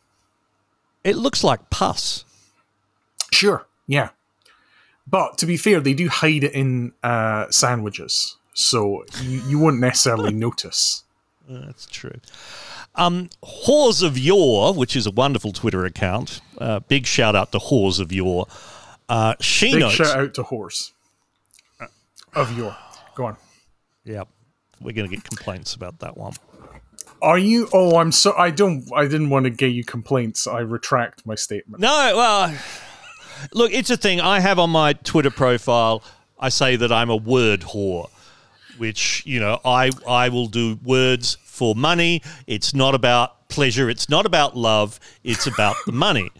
It looks like pus. Sure, yeah. But to be fair, they do hide it in uh, sandwiches, so you, you won't necessarily notice. That's true. Um, Whores of Yore, which is a wonderful Twitter account. Uh, big shout out to Whores of Yore. Uh, she Big notes. shout out to horse of your. Go on. Yeah, we're going to get complaints about that one. Are you? Oh, I'm so. I don't. I didn't want to get you complaints. I retract my statement. No, well, look, it's a thing I have on my Twitter profile. I say that I'm a word whore, which you know I I will do words for money. It's not about pleasure. It's not about love. It's about the money,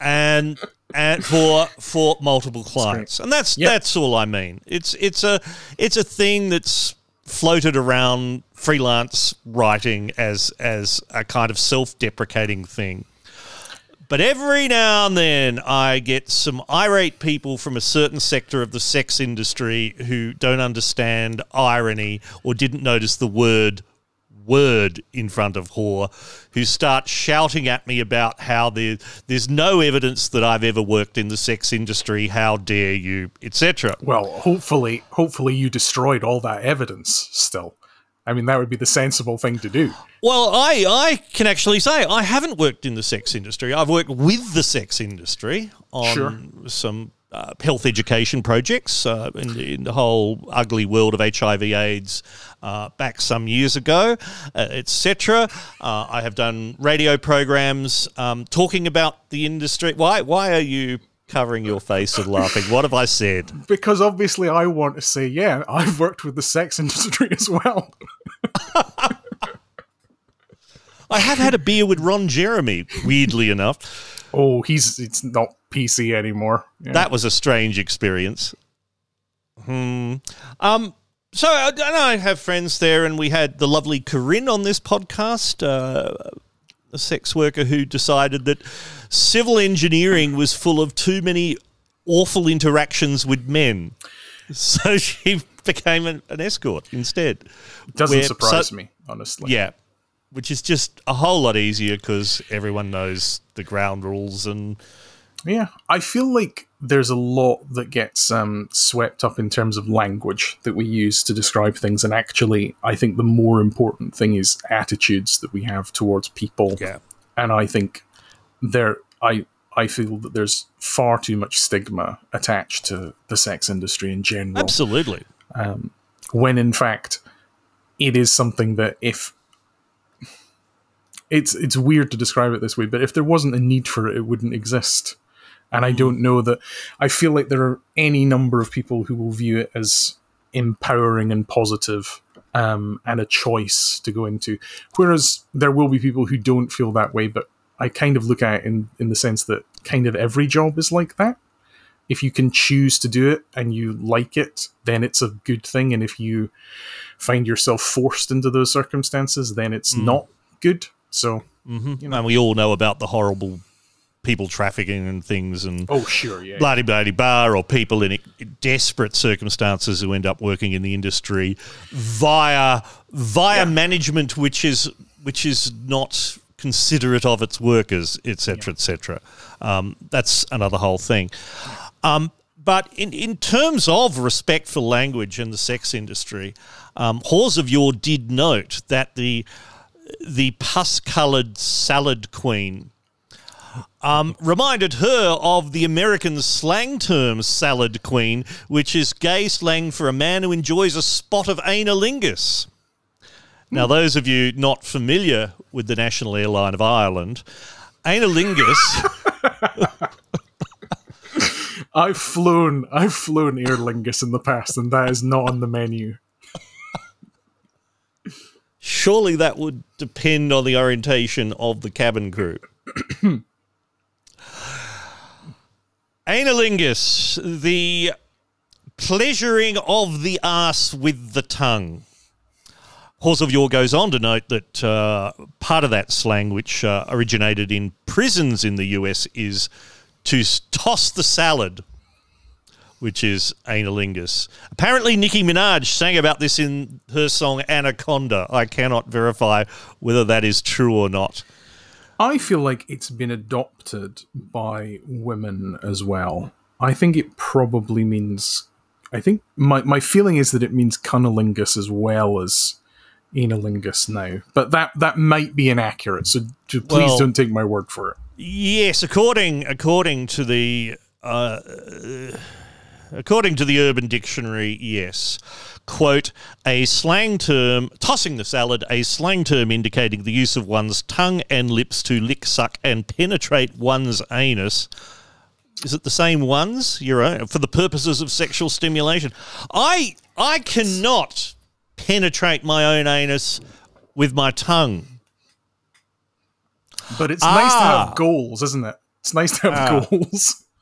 and and for for multiple clients, and that's Yep. that's all I mean. It's it's a it's a thing that's floated around freelance writing as as a kind of self-deprecating thing. But every now and then, I get some irate people from a certain sector of the sex industry who don't understand irony or didn't notice the word word in front of whore, who start shouting at me about how there, there's no evidence that I've ever worked in the sex industry. How dare you, etc. Well, hopefully, hopefully you destroyed all that evidence. Still, I mean that would be the sensible thing to do. Well, I, I can actually say I haven't worked in the sex industry. I've worked with the sex industry on Sure. some uh, health education projects uh, in, the, in the whole ugly world of HIV/AIDS uh, back some years ago, uh, etc. Uh, I have done radio programs um, talking about the industry. Why? Why are you covering your face and laughing? What have I said? Because obviously, I want to say, yeah, I've worked with the sex industry as well. I have had a beer with Ron Jeremy. Weirdly enough. Oh, he's it's not PC anymore. Yeah. That was a strange experience. Hmm. Um. So I, and I have friends there, and we had the lovely Corinne on this podcast, uh, a sex worker who decided that civil engineering was full of too many awful interactions with men, so she became an, an escort instead. doesn't where- surprise so- me, honestly. Yeah, which is just a whole lot easier because everyone knows the ground rules and Yeah, I feel like there's a lot that gets um, swept up in terms of language that we use to describe things, and actually, I think the more important thing is attitudes that we have towards people. yeah. and I think there, I I feel that there's far too much stigma attached to the sex industry in general Absolutely. When in fact it is something that if it's it's weird to describe it this way, but if there wasn't a need for it, it wouldn't exist. And I don't know that I feel like there are any number of people who will view it as empowering and positive um, and a choice to go into. Whereas there will be people who don't feel that way, but I kind of look at it in, in the sense that kind of every job is like that if you can choose to do it and you like it, then it's a good thing. And if you find yourself forced into those circumstances, then it's not good. So, And we all know about the horrible people trafficking and things and oh, sure, yeah. bloody bloody bar or people in desperate circumstances who end up working in the industry via via Yeah. management which is which is not considerate of its workers, etc., etc. Um, that's another whole thing. Um, but in, in terms of respect for language and the sex industry, um, Whores of Yore did note that the the pus-coloured salad queen um, reminded her of the American slang term salad queen, which is gay slang for a man who enjoys a spot of analingus. Now, those of you not familiar with the national airline of Ireland, analingus. I've flown, I've flown Aer Lingus in the past, and that is not on the menu. Surely that would depend on the orientation of the cabin crew. Analingus, the pleasuring of the ass with the tongue. Whores of Yore goes on to note that uh, part of that slang, which uh, originated in prisons in the US, is to toss the salad, which is analingus. Apparently, Nicki Minaj sang about this in her song Anaconda. I cannot verify whether that is true or not. I feel like it's been adopted by women as well. I think it probably means. I think my, my feeling is that it means cunnilingus as well as analingus now, but that that might be inaccurate. So, please well, don't take my word for it. Yes, according according to the uh, according to the Urban Dictionary, yes. Quote, a slang term, tossing the salad, a slang term indicating the use of one's tongue and lips to lick, suck, and penetrate one's anus. Is it the same ones? Your own for the purposes of sexual stimulation. I I cannot penetrate my own anus with my tongue. But it's ah. nice to have ah. goals, isn't it? It's nice to have ah. goals.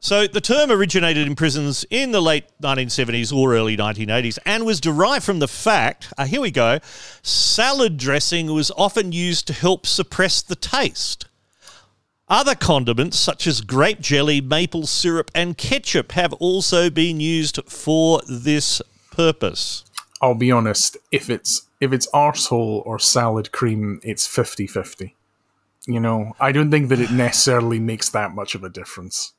So the term originated in prisons in the late 1970s or early 1980s and was derived from the fact, uh, here we go, salad dressing was often used to help suppress the taste. Other condiments such as grape jelly, maple syrup, and ketchup have also been used for this purpose. I'll be honest, if it's if it's arsehole or salad cream, it's 50-50. You know, I don't think that it necessarily makes that much of a difference.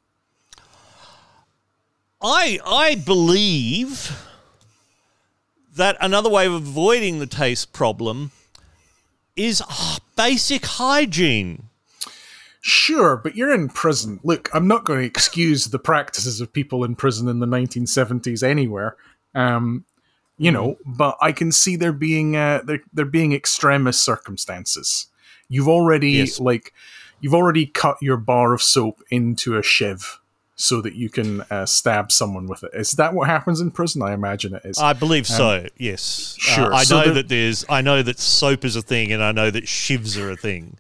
I I believe that another way of avoiding the taste problem is basic hygiene. Sure, but you're in prison. Look, I'm not going to excuse the practices of people in prison in the 1970s anywhere. Um, you know, mm-hmm. but I can see there being uh, there there being extremist circumstances. You've already yes. like you've already cut your bar of soap into a shiv so that you can uh, stab someone with it. Is that what happens in prison? I imagine it is. I believe um, so. Yes. Uh, sure. Uh, I so know that there's. I know that soap is a thing, and I know that shivs are a thing.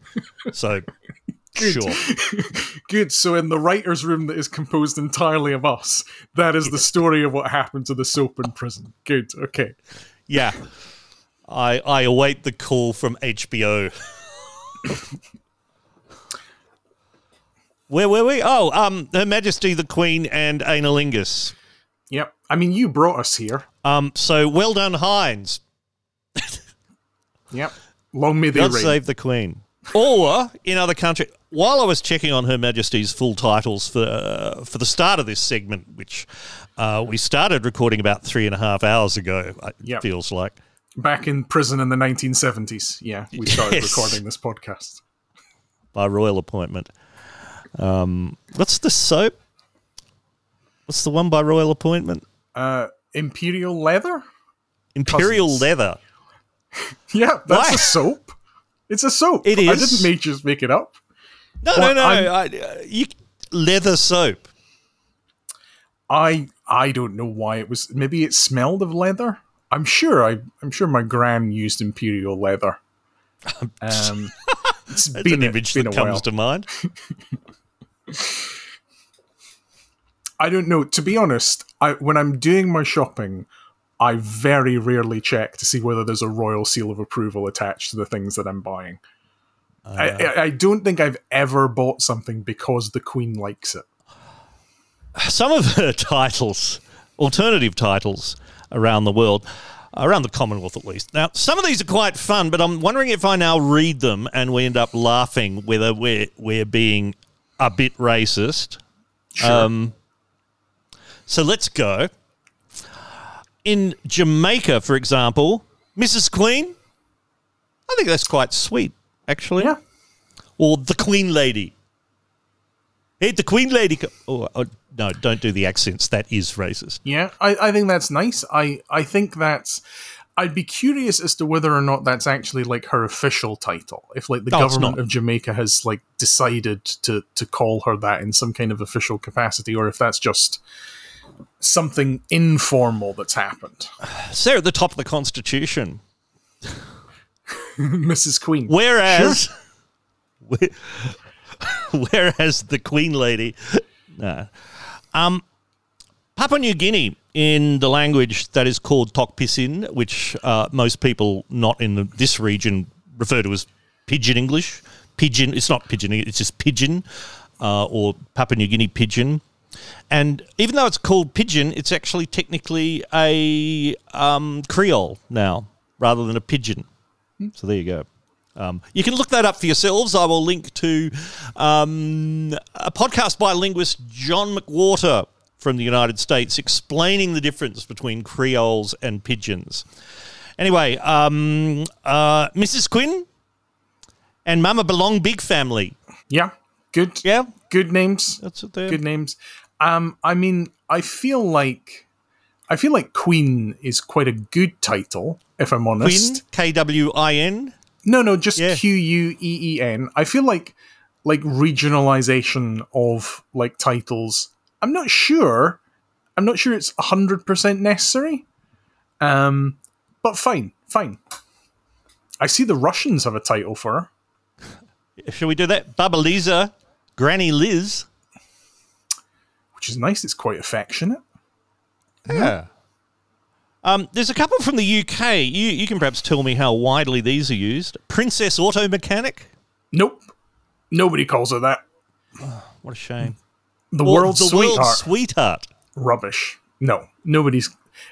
So. Good. Sure. Good. So, in the writer's room that is composed entirely of us, that is yeah. the story of what happened to the soap in prison. Good. Okay. Yeah. I I await the call from HBO. Where were we? Oh, um, Her Majesty the Queen and Analingus. Yep. I mean, you brought us here. Um, so well done, Heinz. yep. Long may they God reign. save the Queen. Or in other countries, while I was checking on Her Majesty's full titles for uh, for the start of this segment, which uh, we started recording about three and a half hours ago, it yep. feels like back in prison in the 1970s. Yeah, we started yes. recording this podcast by royal appointment. Um, what's the soap? What's the one by royal appointment? Uh, Imperial Leather. Imperial Cousins. Leather. yeah, that's Why? a soap. It's a soap. It is. I didn't make just make it up. No, no, no. I, uh, you, leather soap. I I don't know why it was. Maybe it smelled of leather. I'm sure. I I'm sure my gran used imperial leather. Um, it's That's been an image that comes while. to mind. I don't know. To be honest, I when I'm doing my shopping, I very rarely check to see whether there's a royal seal of approval attached to the things that I'm buying. Uh, I, I don't think I've ever bought something because the Queen likes it. Some of her titles, alternative titles around the world, around the Commonwealth at least. Now, some of these are quite fun, but I'm wondering if I now read them and we end up laughing whether we're we're being a bit racist. Sure. Um, so let's go. In Jamaica, for example, Mrs. Queen. I think that's quite sweet, actually. yeah. Or the Queen Lady. Hey, the Queen Lady. Oh, oh, no, don't do the accents. That is racist. Yeah, I, I think that's nice. I, I think that's. I'd be curious as to whether or not that's actually like her official title. If like the No, government of Jamaica has like decided to to call her that in some kind of official capacity, or if that's just something informal that's happened. At the top of the Constitution. Mrs. Queen. Whereas, whe- whereas the Queen Lady, nah. Um, Papua New Guinea in the language that is called Tok Pisin, which uh, most people not in the, this region refer to as Pidgin English. Pidgin, it's not Pidgin, it's just Pidgin uh, or Papua New Guinea Pidgin. And even though it's called Pidgin, it's actually technically a um, Creole now rather than a Pidgin. So there you go. Um, you can look that up for yourselves. I will link to um, a podcast by linguist John McWhorter from the United States explaining the difference between Creoles and Pidgins. Anyway, um, uh, Mrs. Kwin and Mama Belong Big Family. Yeah, good. Yeah, good names. that's what they're. good names. Um, I mean, I feel like I feel like Queen is quite a good title, if I'm honest. K W I N. No, no, just Yeah. Q U E E N. I feel like like regionalization of like titles. I'm not sure. I'm not sure it's hundred percent necessary. Um, but fine, fine. I see the Russians have a title for her. Shall we do that? Baba Lisa, Granny Liz. which is nice. It's quite affectionate. Yeah. Um, there's a couple from the UK. You, you can perhaps tell me how widely these are used. Princess Auto Mechanic. Nope, nobody calls her that. What a shame. The Or world's the sweetheart. world's sweetheart. rubbish. No, nobody's.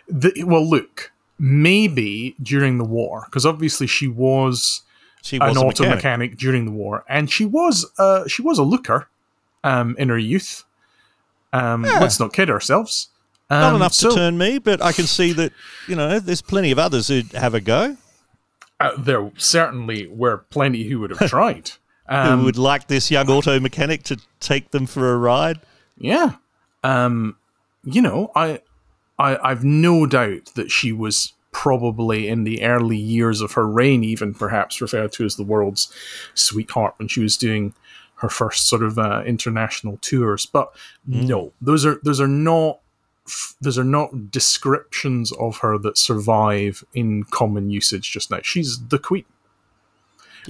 The, well, look, maybe during the war, because obviously she was She was an auto mechanic. mechanic. during the war, and she was uh, she was a looker um, in her youth. Um, Let's not kid ourselves. Not Um, enough so, to turn me, but I can see that you know there's plenty of others who have a go Uh, there certainly were plenty who would have tried. who Um, would like this young auto mechanic to take them for a ride. Yeah. Um, you know, I, I, I've no doubt that she was probably in the early years of her reign, even perhaps referred to as the world's sweetheart when she was doing her first sort of uh, international tours. But no, those are those are not f- those are not descriptions of her that survive in common usage just now. She's the queen.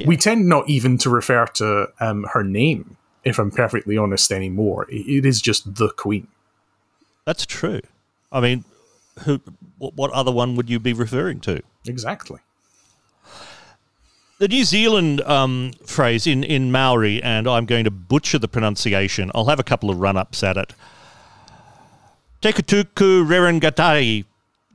We tend not even to refer to um, her name, if I'm perfectly honest, anymore. It is just the queen. That's true. I mean, who? What, what other one would you be referring to? Exactly. The New Zealand um, phrase in, in Maori, and I'm going to butcher the pronunciation. I'll have a couple of run ups at it. Tekatuku Rerengatai.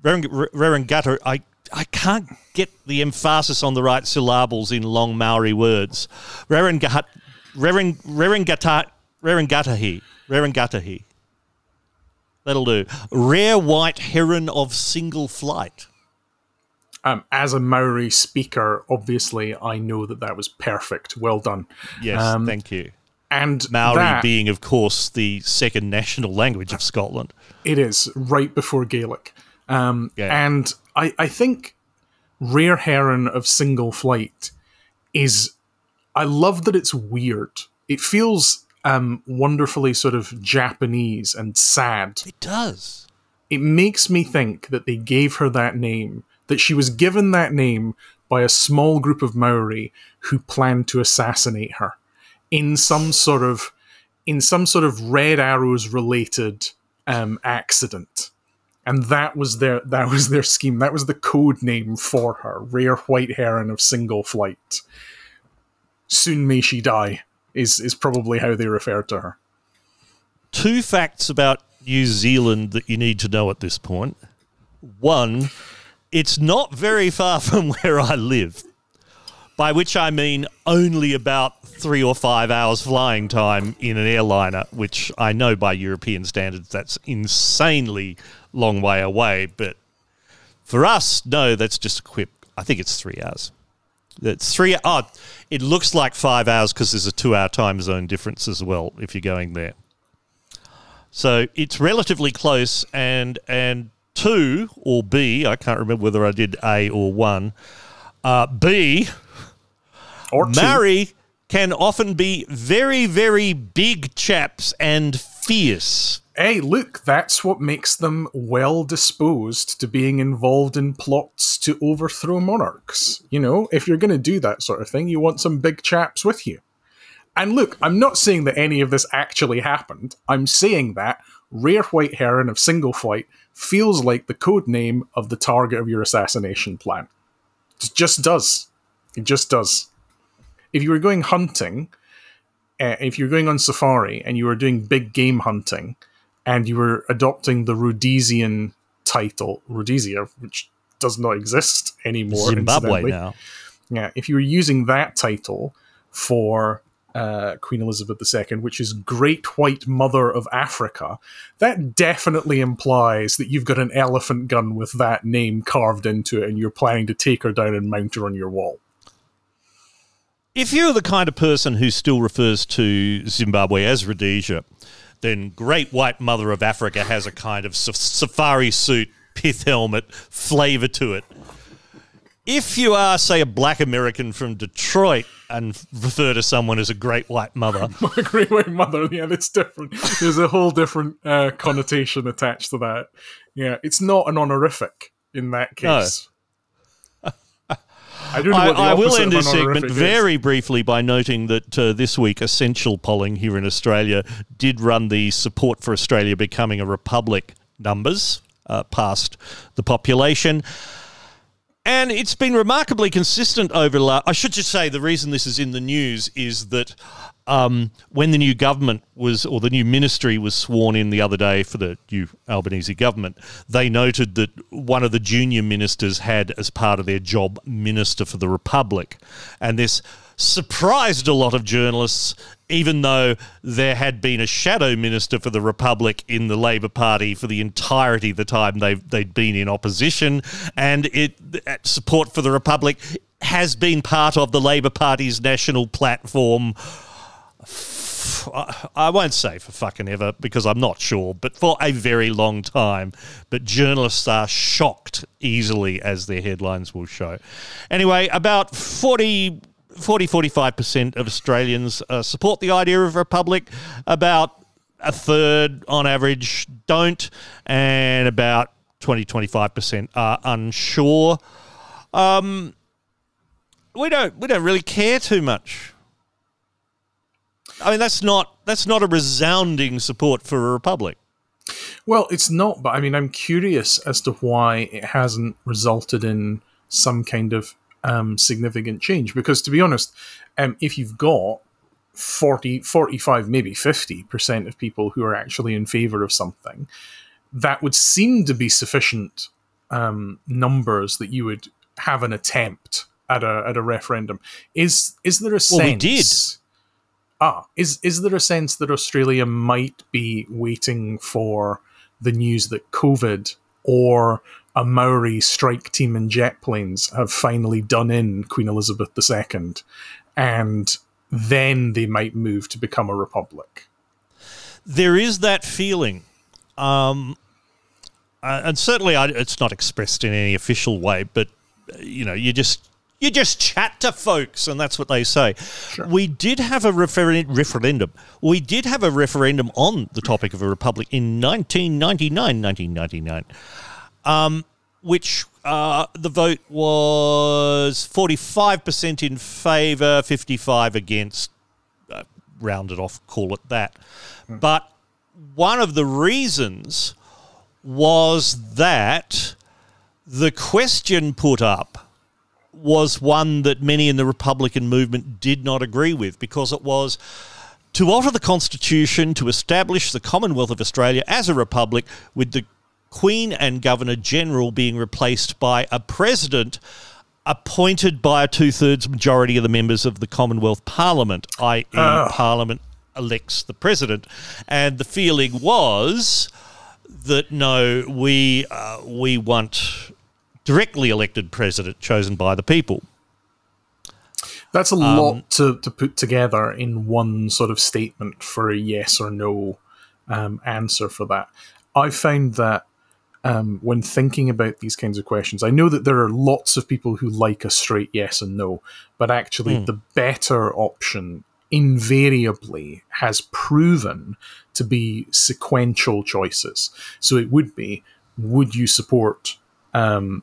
Reren- Rerengata. I, I can't get the emphasis on the right syllables in long Maori words. Rerengat, Reren, Rerengata, Rerengatahi. Rerengatahi. That'll do. Rare white heron of single flight. Um, as a Maori speaker, obviously, I know that that was perfect. Well done. Yes, Um, thank you. And Maori that- being, of course, the second national language of Scotland. It is right before Gaelic. Um, Yeah. And I, I think Rare Heron of Single Flight is. I love that it's weird. It feels um, wonderfully sort of Japanese and sad. It does. It makes me think that they gave her that name, that she was given that name by a small group of Maori who planned to assassinate her in some sort of in some sort of red arrows related um, accident. And that was their that was their scheme. That was the code name for her. Rare white heron of single flight. Soon may she die is is probably how they referred to her. Two facts about New Zealand that you need to know at this. One, It's not very far from where I live, by which I mean only about three or five hours flying time in an airliner, which I know by European standards that's insanely long way away. But for us, no, that's just a quick. I think it's three hours. It's three. Oh, it looks like five hours because there's a two-hour time zone difference as well if you're going there. So it's relatively close, and and two or B, I can't remember whether I did A or one. Uh, B, Or can often be very, very big chaps and fierce. Hey, look, that's what makes them well disposed to being involved in plots to overthrow monarchs. You know, if you're going to do that sort of thing, you want some big chaps with you. And look, I'm not saying that any of this actually happened. I'm saying that Rare White Heron of Single Flight feels like the code name of the target of your assassination plan. It just does. It just does. If you were going hunting, uh, if you're going on safari and you were doing big game hunting, and you were adopting the Rhodesian title, Rhodesia, which does not exist anymore. Zimbabwe now. Yeah, if you were using that title for uh, Queen Elizabeth II, which is Great White Mother of Africa, that definitely implies that you've got an elephant gun with that name carved into it and you're planning to take her down and mount her on your wall. If you're the kind of person who still refers to Zimbabwe as Rhodesia, then Great White Mother of Africa has a kind of sa- safari suit, pith helmet flavour to it. If you are, say, a black American from Detroit and refer to someone as a Great White Mother, Great White Mother, yeah, that's different. There's a whole different uh, connotation attached to that. Yeah, it's not an honorific in that No. I I, I will end this segment honorific is. very briefly by noting that uh, this week, Essential Polling here in Australia did run the support for Australia becoming a republic numbers uh, past the population. And it's been remarkably consistent over. La- I should just say the reason this is in the news is that um, when the new government was, or the new ministry was sworn in the other day for the new Albanese government, they noted that one of the junior ministers had, as part of their job, Minister for the Republic. And this surprised a lot of journalists, even though there had been a shadow minister for the Republic in the Labor Party for the entirety of the time they they'd been in opposition, and it support for the Republic has been part of the Labor Party's national platform. I- won't say for fucking ever because I'm not sure, but for a very long time. But journalists are shocked easily, as their headlines will show. Anyway, about 40, 40 45% of Australians uh, support the idea of a republic. About a third on average don't, and about 20 25% are unsure. Um, we don't we don't really care too much. I mean, that's not that's not a resounding support for a republic. Well, it's not, but I mean, I'm curious as to why it hasn't resulted in some kind of um, significant change. Because to be honest, um, if you've got 40, 45, maybe 50% of people who are actually in favor of something, that would seem to be sufficient um, numbers that you would have an attempt at a at a referendum. Is is there a sense? Well, we did. Ah, is is there a sense that Australia might be waiting for the news that COVID or a Maori strike team in jet planes have finally done in Queen Elizabeth II, and then they might move to become a republic? There is that feeling, um, uh, and certainly I, it's not expressed in any official way. But you know, you just you just chat to folks, and that's what they say. We did have a referen- referendum. We did have a referendum on the topic of a republic in 1999, 1999, um, which uh, the vote was 45% in favour, 55 against, uh, rounded off, call it that. But one of the reasons was that the question put up was one that many in the Republican movement did not agree with because it was to alter the Constitution to establish the Commonwealth of Australia as a republic with the Queen and Governor General being replaced by a president appointed by a two thirds majority of the members of the Commonwealth Parliament, i.e., Ah. Parliament elects the president. And the feeling was that no, we uh, we want directly elected president chosen by the people. That's a Um, lot to, to put together in one sort of statement for a yes or no um, answer for that. I found that um, when thinking about these kinds of questions, I know that there are lots of people who like a straight yes and no, but actually, the better option invariably has proven to be sequential choices. So it would be would you support um,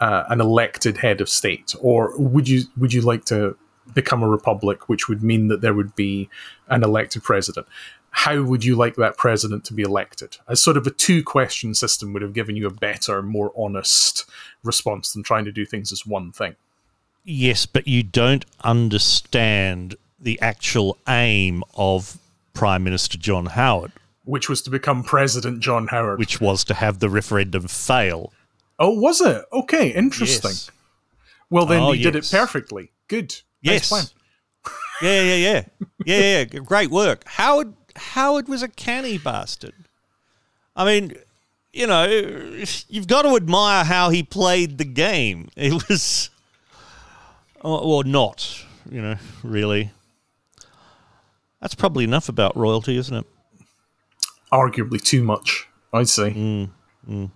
uh, an elected head of state, or would you would you like to become a republic, which would mean that there would be an elected president? How would you like that president to be elected? As sort of a two question system would have given you a better, more honest response than trying to do things as one thing. Yes, but you don't understand the actual aim of Prime Minister John Howard, Which was to become President John Howard. which was to have the referendum fail. Oh, was it? Okay, interesting. Yes. Well, then Oh, he did it perfectly. Good. Yes. Nice. Yeah, yeah, yeah, yeah, yeah, yeah. Great work. Howard Howard was a canny bastard. I mean, you know, you've got to admire how he played the game. It was, or, or not, you know, really. That's probably enough about royalty, isn't it? Arguably too much, I'd say. Mm.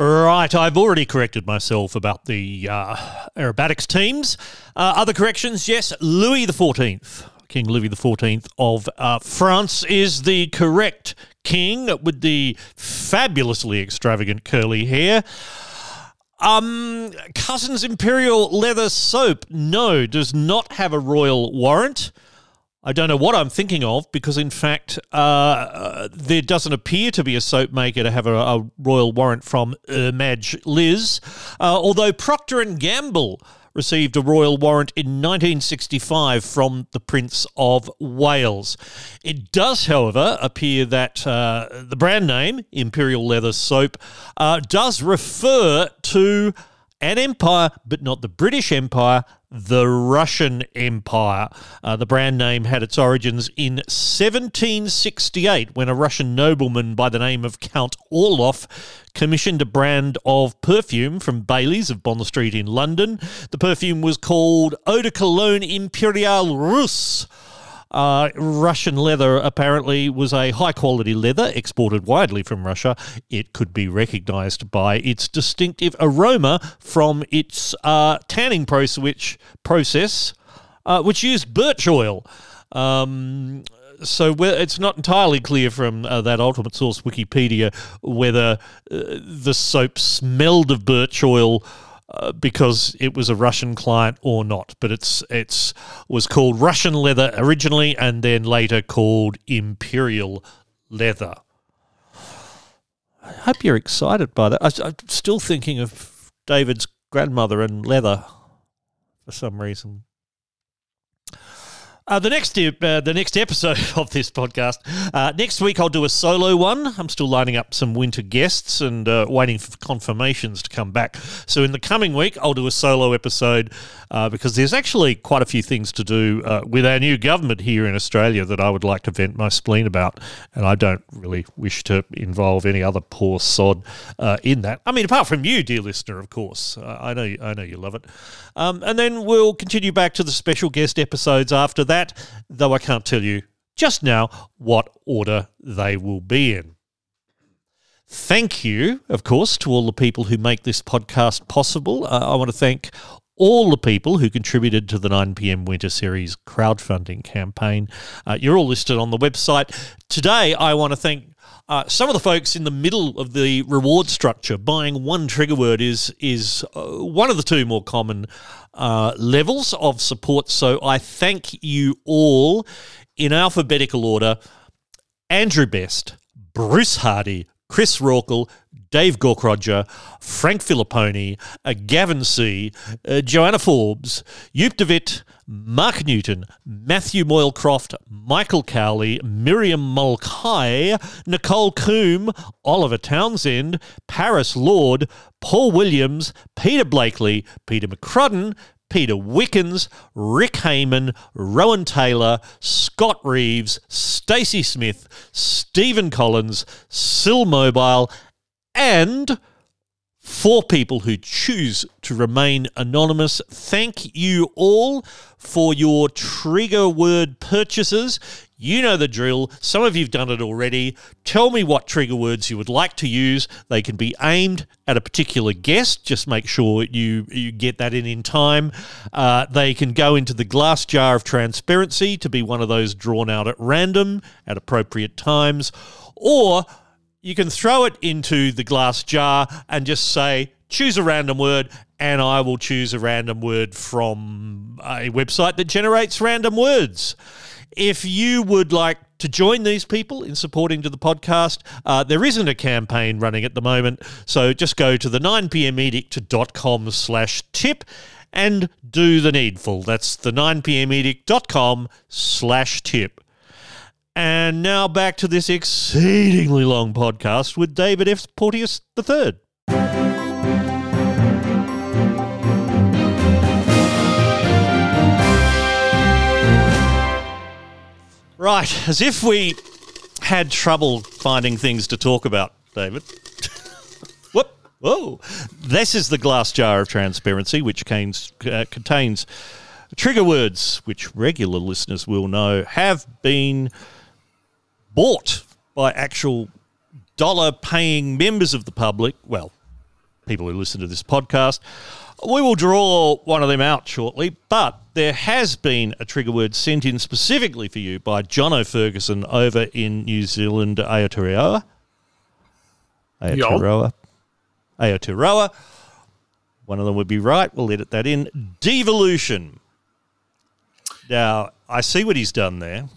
Right, I've already corrected myself about the uh, aerobatics teams. Uh, other corrections, yes, Louis Fourteenth, King Louis Fourteenth of uh, France, is the correct king with the fabulously extravagant curly hair. Um, Cussons Imperial Leather Soap, no, does not have a royal warrant. I don't know what I'm thinking of because, in fact, uh, uh, there doesn't appear to be a soap maker to have a, a royal warrant from Ermage Liz. Uh, although Procter and Gamble received a royal warrant in 1965 from the Prince of Wales. It does, however, appear that uh, the brand name Imperial Leather Soap uh, does refer to an empire, but not the British Empire, the Russian Empire. Uh, the brand name had its origins in 1768 when a Russian nobleman by the name of Count Orloff commissioned a brand of perfume from Bayley's of Bond Street in London. The perfume was called Eau de Cologne Imperial Russe. Uh, Russian leather apparently was a high quality leather exported widely from Russia. It could be recognized by its distinctive aroma from its uh, tanning process, which, process uh, which used birch oil. Um, so it's not entirely clear from uh, that ultimate source, Wikipedia, whether uh, the soap smelled of birch oil uh, because it was a Russian client or not. But it's it's was called Russian leather originally, and then later called Imperial leather. I hope you're excited by that. I, I'm still thinking of David's grandmother and leather for some reason. Uh, the next uh, the next episode of this podcast uh, next week I'll do a solo one. I'm still lining up some winter guests and uh, waiting for confirmations to come back. So in the coming week I'll do a solo episode uh, because there's actually quite a few things to do uh, with our new government here in Australia that I would like to vent my spleen about, and I don't really wish to involve any other poor sod in that. I mean, apart from you, dear listener, of course. I know I know you love it. Um, and then we'll continue back to the special guest episodes after that, though I can't tell you just now what order they will be in. Thank you, of course, to all the people who make this podcast possible. Uh, I want to thank all the people who contributed to the 9pm Winter Series crowdfunding campaign. Uh, you're all listed on the website. Today, I want to thank uh, some of the folks in the middle of the reward structure. Buying one trigger word is is uh, one of the two more common uh, levels of support. So I thank you all in alphabetical order. Andrew Best, Bruce Hardy, Chris Rorkel, Dave Gorkrodger, Frank Filipponi, uh, Gavin C., uh, Joanna Forbes, Yoop DeVitt, Mark Newton, Matthew Moylecroft, Michael Cowley, Miriam Mulcahy, Nicole Coombe, Oliver Townsend, Paris Lord, Paul Williams, Peter Blakely, Peter McCrudden, Peter Wickens, Rick Heyman, Rowan Taylor, Scott Reeves, Stacey Smith, Stephen Collins, Sil Mobile, and for people who choose to remain anonymous. Thank you all for your trigger word purchases. You know the drill. Some of you've done it already. Tell me what trigger words you would like to use. They can be aimed at a particular guest. Just make sure you, you get that in in time. Uh, they can go into the glass jar of transparency to be one of those drawn out at random at appropriate times. Or you can throw it into the glass jar and just say, choose a random word, and I will choose a random word from a website that generates random words. If you would like to join these people in supporting to the podcast, uh, there isn't a campaign running at the moment, so just go to the 9pmedict.com slash tip and do the needful. That's the 9pmedict.com slash tip. And now back to this exceedingly long podcast with David F. Porteous III. Right, as if we had trouble finding things to talk about, David. Whoop! Whoa! This is the glass jar of transparency, which contains, uh, contains trigger words, which regular listeners will know have been bought by actual dollar paying members of the public, well, people who listen to this podcast. We will draw one of them out shortly, but there has been a trigger word sent in specifically for you by John O'Ferguson over in New Zealand, Aotearoa. Aotearoa. Aotearoa. One of them would be right. We'll edit that in. Devolution. Now, I see what he's done there.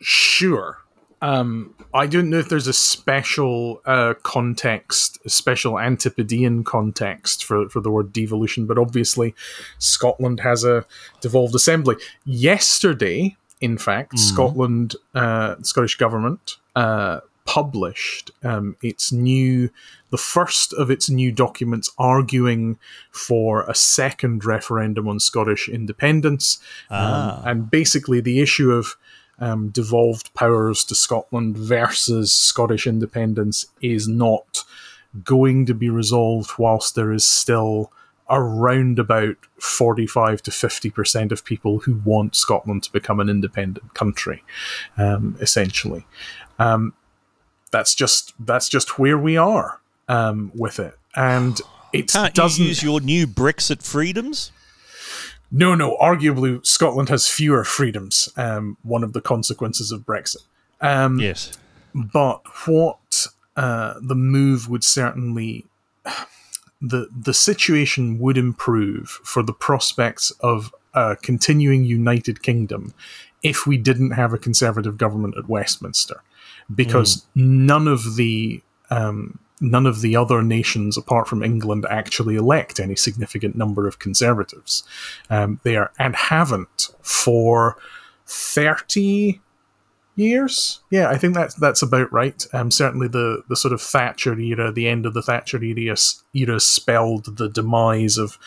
Sure. Um, I don't know if there's a special uh, context, a special Antipodean context for, for the word devolution, but obviously Scotland has a devolved assembly. Yesterday, in fact, mm. Scotland, uh, Scottish government, uh, published um, its new, the first of its new documents arguing for a second referendum on Scottish independence. Ah. Um, and basically, the issue of um, devolved powers to Scotland versus Scottish independence is not going to be resolved whilst there is still around about 45 to 50% of people who want Scotland to become an independent country, um, essentially. Um, that's just that's just where we are um, with it, and it doesn't You use your new Brexit freedoms. No, no. Arguably, Scotland has fewer freedoms. Um, one of the consequences of Brexit. Um, yes. But what uh, the move would certainly the the situation would improve for the prospects of a continuing United Kingdom if we didn't have a conservative government at Westminster, because mm. none of the um, none of the other nations apart from England actually elect any significant number of conservatives. Um, they are and haven't for 30 years. Yeah, I think that's that's about right. Um, certainly the the sort of Thatcher era, the end of the Thatcher era, era spelled the demise of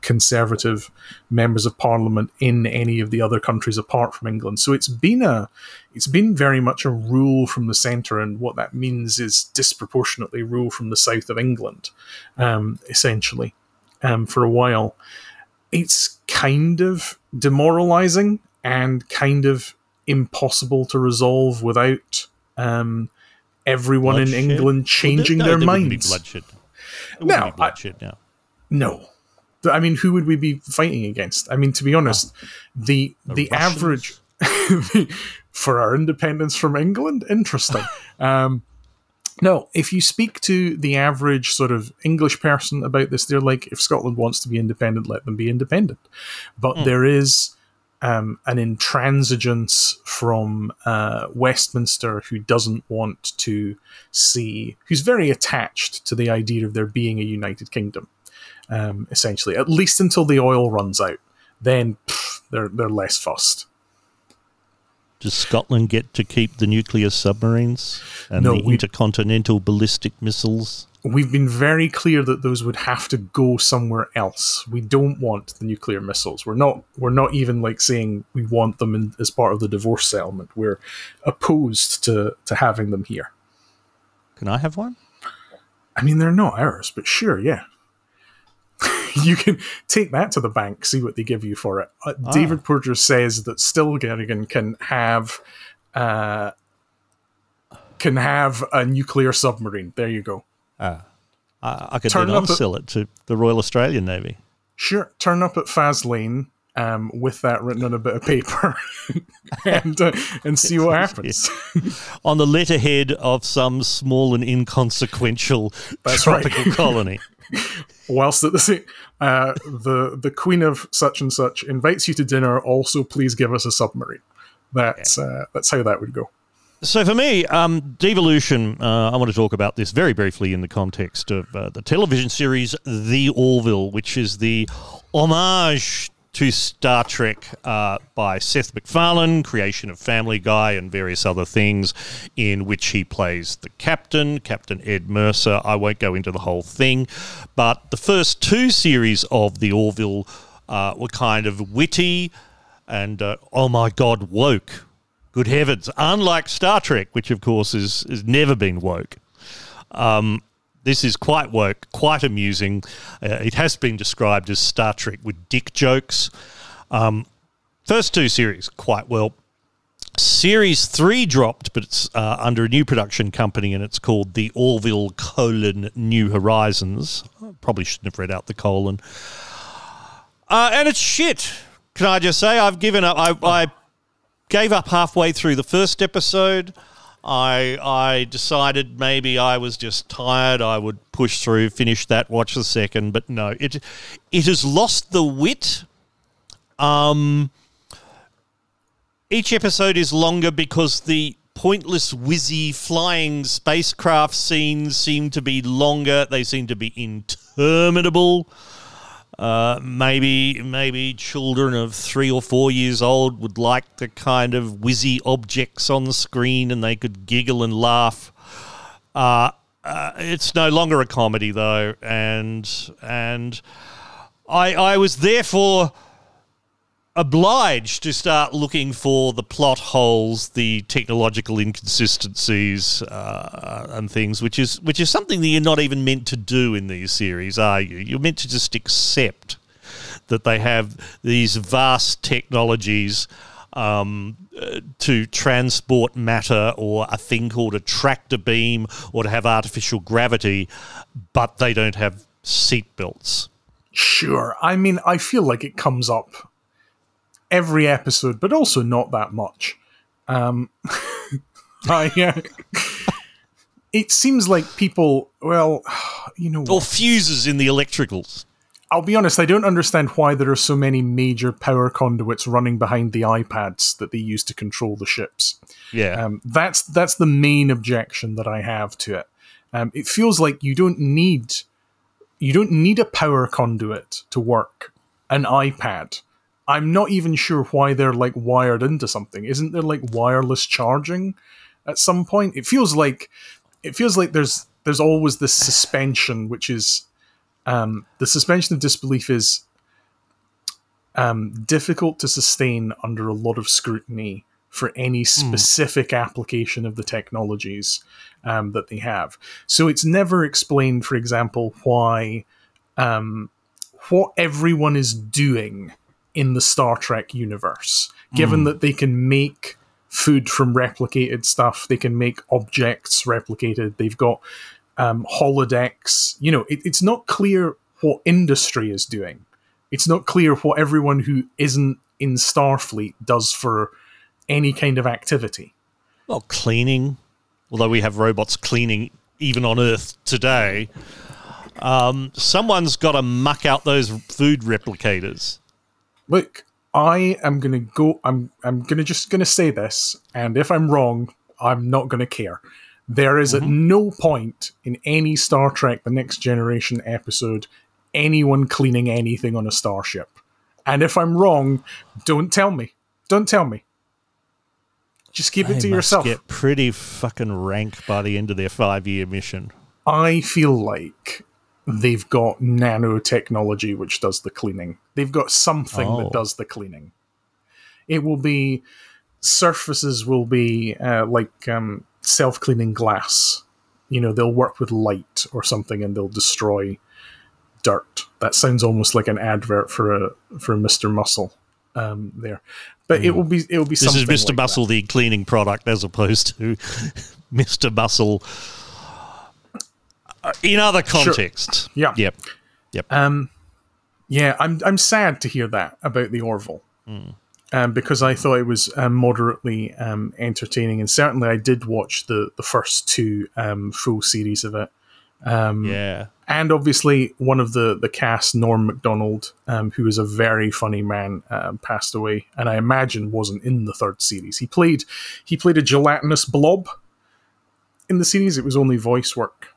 conservative members of parliament in any of the other countries apart from England. So it's been a it's been very much a rule from the centre, and what that means is disproportionately rule from the south of England, um, essentially, um, for a while. It's kind of demoralising and kind of impossible to resolve without um, everyone bloodshed? in England changing well, no, their minds. bloodshed. No, bloodshed, I, no. I mean, who would we be fighting against? I mean, to be honest, oh. the the, the average for our independence from England, interesting. um, no, if you speak to the average sort of English person about this, they're like, if Scotland wants to be independent, let them be independent. But mm. there is um, an intransigence from uh, Westminster who doesn't want to see, who's very attached to the idea of there being a United Kingdom, um, essentially, at least until the oil runs out. Then pff, They're they're less fussed. Does Scotland get to keep the nuclear submarines and No, the we- intercontinental ballistic missiles? We've been very clear that those would have to go somewhere else. We don't want the nuclear missiles. We're not. We're not even like saying we want them in, as part of the divorce settlement. We're opposed to to having them here. Can I have one? I mean, they're not ours, but sure, yeah. you can take that to the bank, see what they give you for it. Uh, David Porteous says that Stilgherrian can have uh, can have a nuclear submarine. There you go. I, I could Turn then up a- it to the Royal Australian Navy. Sure, turn up at Faslane um, with that written on a bit of paper and uh, and see what happens. On the letterhead of some small and inconsequential That's right. tropical colony. Whilst at the same, uh, the the Queen of such and such invites you to dinner. Also, please give us a submarine. That's uh, that's how that would go. So for me, um, devolution. Uh, I want to talk about this very briefly in the context of uh, the television series The Orville, which is the homage to Star Trek uh, by Seth MacFarlane, creation of Family Guy and various other things, in which he plays the captain, Captain Ed Mercer. I won't go into the whole thing, but the first two series of The Orville uh, were kind of witty and uh, oh my god, woke. Good heavens! Unlike Star Trek, which of course is has never been woke, um, this is quite woke, quite amusing. Uh, it has been described as Star Trek with dick jokes. Um, first two series quite well. Series three dropped, but it's uh, under a new production company, and it's called the Orville colon New Horizons. Probably shouldn't have read out the colon. Uh, and it's shit. Can I just say I've given up? I, I gave up halfway through the first episode. I I decided maybe I was just tired. I would push through, finish that, watch the second, but no, it it has lost the wit. Um, each episode is longer because the pointless whizzy flying spacecraft scenes seem to be longer. They seem to be interminable. Uh, maybe maybe children of three or four years old would like the kind of whizzy objects on the screen and they could giggle and laugh. Uh, uh, it's no longer a comedy though, and and I I was therefore obliged to start looking for the plot holes, the technological inconsistencies, uh, and things, which is which is something that you're not even meant to do in these series, are you? You're meant to just accept that they have these vast technologies um, uh, to transport matter or a thing called a tractor beam or to have artificial gravity, but they don't have seatbelts. Sure. I mean, I feel like it comes up every episode, but also not that much. Um, I, uh, it seems like people, well, you know, Or fuses in the electricals. I'll be honest, I don't understand why there are so many major power conduits running behind the iPads that they use to control the ships. Yeah. Um, that's that's the main objection that I have to it. Um, it feels like you don't need you don't need a power conduit to work an iPad. I'm not even sure why they're like wired into something. Isn't there like wireless charging at some point? It feels like it feels like there's there's always this suspension, which is um, the suspension of disbelief is um, difficult to sustain under a lot of scrutiny for any specific application of the technologies um, that they have. So it's never explained, for example, why um, what everyone is doing in the Star Trek universe, given that they can make food from replicated stuff, they can make objects replicated, they've got um, holodecks. You know, it, it's not clear what industry is doing. It's not clear what everyone who isn't in Starfleet does for any kind of activity. Well, cleaning, although we have robots cleaning even on Earth today, um, someone's got to muck out those food replicators. Look, I am gonna go. I'm I'm gonna just gonna say this, and if I'm wrong, I'm not gonna care. There is at mm-hmm. no point in any Star Trek: The Next Generation episode anyone cleaning anything on a starship. And if I'm wrong, don't tell me. Don't tell me. Just keep it to yourself. Get pretty fucking rank by the end of their five-year mission. I feel like they've got nanotechnology which does the cleaning. They've got something Oh. that does the cleaning. It will be surfaces will be uh, like um, self-cleaning glass. You know, they'll work with light or something, and they'll destroy dirt. That sounds almost like an advert for a for Mister Muscle um, there, but it will be it will be. Hmm. This is Mr. like that. Muscle, the cleaning product, as opposed to Mr. Muscle in other contexts. Yeah. Yep. Yep. Yeah, I'm I'm sad to hear that about the Orville, um, because I thought it was um, moderately um, entertaining, and certainly I did watch the the first two um, full series of it, yeah. and obviously one of the the cast, Norm Macdonald, um, who is a very funny man, um, passed away, and I imagine wasn't in the third series. He played he played a gelatinous blob in the series. It was only voice work.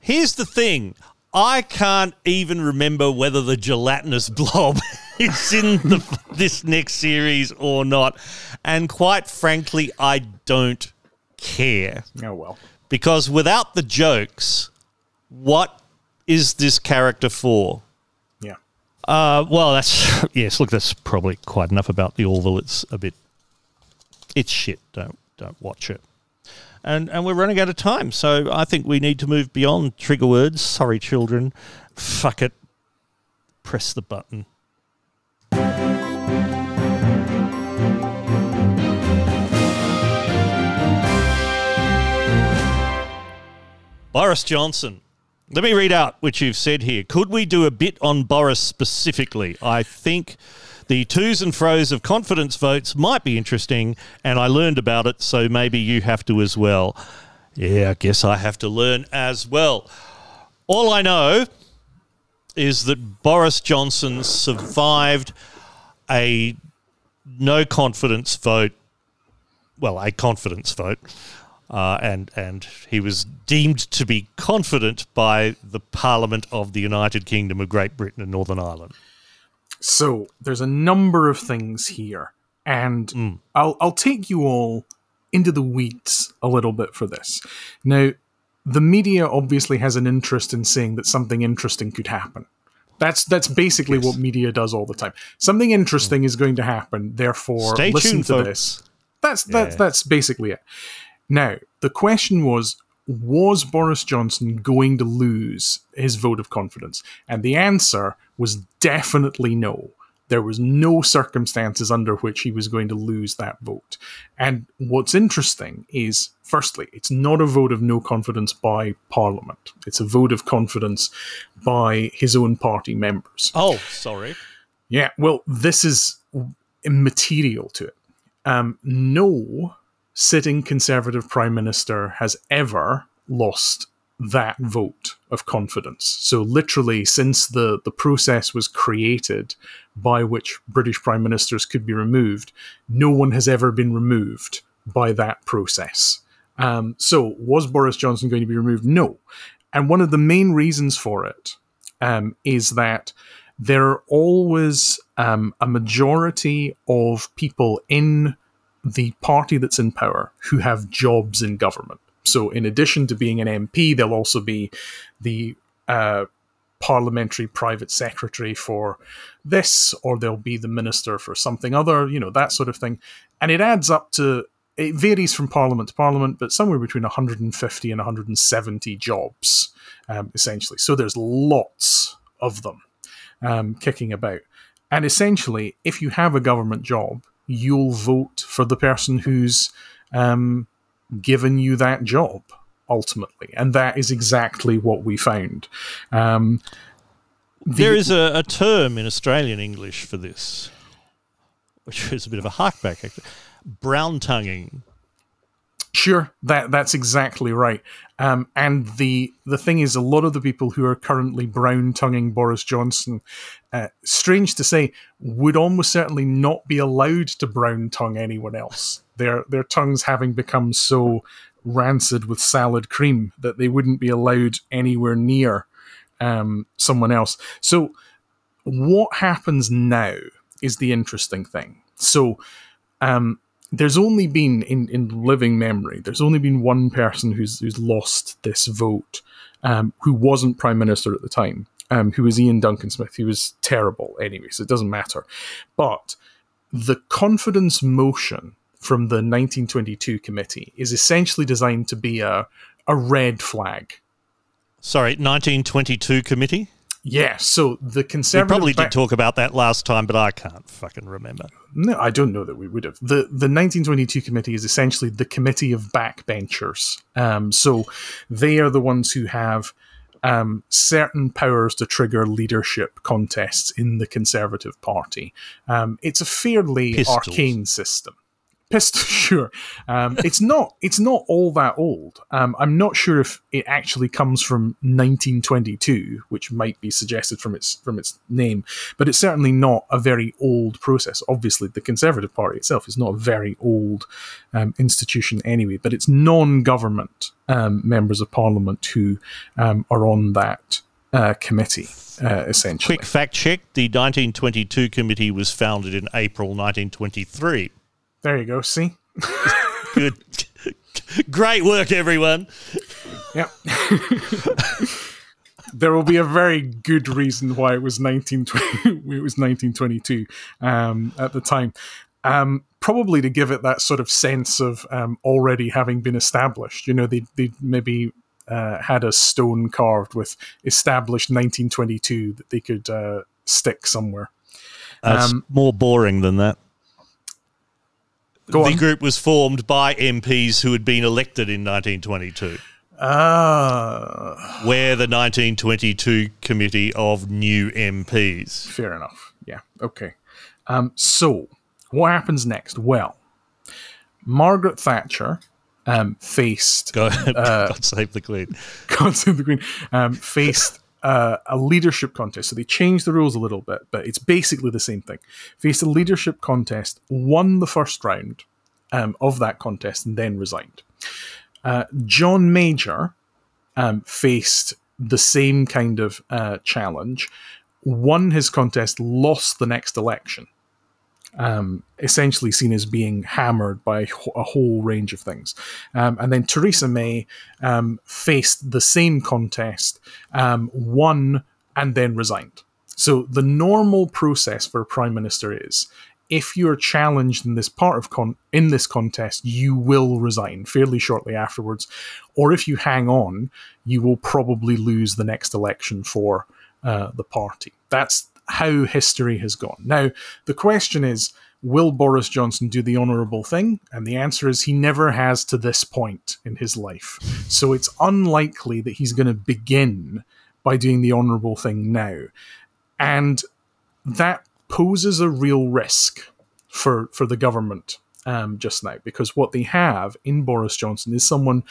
Here's the thing. I can't even remember whether the gelatinous blob is in the, this next series or not. And quite frankly, I don't care. Oh well. Because without the jokes, what is this character for? Yeah. Uh, well, that's yes. Look, that's probably quite enough about the Orville. It's a bit, it's shit. Don't don't watch it. And and we're running out of time, so I think we need to move beyond trigger words. Sorry, children. Fuck it. Press the button. Boris Johnson. Let me read out what you've said here. Could we do a bit on Boris specifically? I think the twos and fro's of confidence votes might be interesting, and I learned about it, so maybe you have to as well. Yeah, I guess I have to learn as well. All I know is that Boris Johnson survived a no confidence vote, well, a confidence vote, uh, and and he was deemed to be confident by the Parliament of the United Kingdom of Great Britain and Northern Ireland. So there's a number of things here, and hmm. I'll I'll take you all into the weeds a little bit for this. Now, the media obviously has an interest in saying that something interesting could happen. That's that's basically what media does all the time. Something interesting is going to happen, therefore Stay listen tuned, to folks. this. That's that's Yeah. that's basically it. Now, the question was was Boris Johnson going to lose his vote of confidence? And the answer was definitely no. There was no circumstances under which he was going to lose that vote. And what's interesting is, firstly, it's not a vote of no confidence by Parliament. It's a vote of confidence by his own party members. Oh, sorry. Yeah, well, this is immaterial to it. Um, no sitting Conservative Prime Minister has ever lost that vote of confidence. So, literally, since the, the process was created by which British Prime Ministers could be removed, no one has ever been removed by that process. Um, so, was Boris Johnson going to be removed? No. And one of the main reasons for it um, is that there are always um, a majority of people in the party that's in power who have jobs in government. So, in addition to being an MP, they'll also be the uh, parliamentary private secretary for this, or they'll be the minister for something other, you know, that sort of thing. And it adds up to, it varies from parliament to parliament, but somewhere between 150 and 170 jobs, um, essentially. So, there's lots of them um, kicking about. And essentially, if you have a government job, you'll vote for the person who's um, given you that job ultimately. And that is exactly what we found. Um, There is a, a term in Australian English for this, which is a bit of a harkback. Actually. Brown tonguing. Sure, that that's exactly right. Um, and the the thing is, a lot of the people who are currently brown tonguing Boris Johnson, uh, strange to say, would almost certainly not be allowed to brown tongue anyone else. Their their tongues having become so rancid with salad cream that they wouldn't be allowed anywhere near um, someone else. So, what happens now is the interesting thing. So, um, there's only been in, in living memory, there's only been one person who's who's lost this vote, um, who wasn't prime minister at the time, um, who was Iain Duncan Smith. He was terrible anyway, so it doesn't matter. But the confidence motion from the 1922 committee is essentially designed to be a a red flag. Sorry, 1922 committee. Yeah, so the conservative. We probably ba- did talk about that last time, but I can't fucking remember. No, I don't know that we would have. The the 1922 committee is essentially the committee of backbenchers. Um, so they are the ones who have um, certain powers to trigger leadership contests in the Conservative Party. Um, it's a fairly Pistols. arcane system. Pistol, sure. Um, it's not. It's not all that old. Um, I'm not sure if it actually comes from 1922, which might be suggested from its from its name, but it's certainly not a very old process. Obviously, the Conservative Party itself is not a very old um, institution anyway, but it's non-government um, members of Parliament who um, are on that uh, committee, uh, essentially. Quick fact check the 1922 committee was founded in April 1923. There you go. See. Good. Great work, everyone. Yep. there will be a very good reason why it was 1920 it was 1922 um, at the time. Um, probably to give it that sort of sense of um, already having been established. You know, they they maybe uh, had a stone carved with established 1922 that they could uh, stick somewhere. That's Um, more boring than that. Go the on. group was formed by MPs who had been elected in 1922. Ah, We're the 1922 Committee of New MPs. fair enough. Yeah. Okay. Um, so, what happens next? Well, Margaret Thatcher um, faced God, God save the Queen. God save the Queen, um, faced uh, a leadership contest. So they changed the rules a little bit, but it's basically the same thing. Faced a leadership contest, won the first round um, of that contest, and then resigned. Uh, John Major um, faced the same kind of uh, challenge, won his contest, lost the next election. Um, essentially seen as being hammered by a whole range of things. Um, and then Theresa May um, faced the same contest, um, won, and then resigned. So the normal process for a prime minister is if you're challenged in this part of con- in this contest, you will resign fairly shortly afterwards, or if you hang on, you will probably lose the next election for uh, the party. That's how history has gone. Now, the question is will Boris Johnson do the honourable thing? And the answer is he never has to this point in his life. So it's unlikely that he's going to begin by doing the honourable thing now. And that poses a real risk for, for the government um, just now, because what they have in Boris Johnson is someone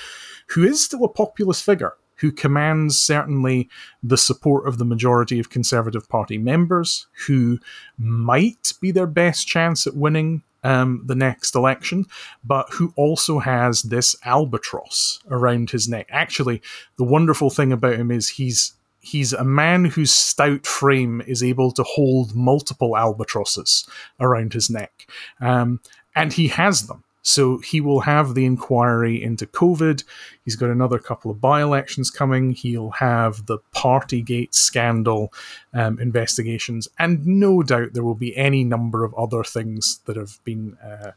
who is still a populist figure who commands certainly the support of the majority of Conservative Party members, who might be their best chance at winning um, the next election, but who also has this albatross around his neck. Actually, the wonderful thing about him is he's he's a man whose stout frame is able to hold multiple albatrosses around his neck, um, and he has them. So he will have the inquiry into COVID. He's got another couple of by elections coming. He'll have the Partygate scandal um, investigations. And no doubt there will be any number of other things that have been uh,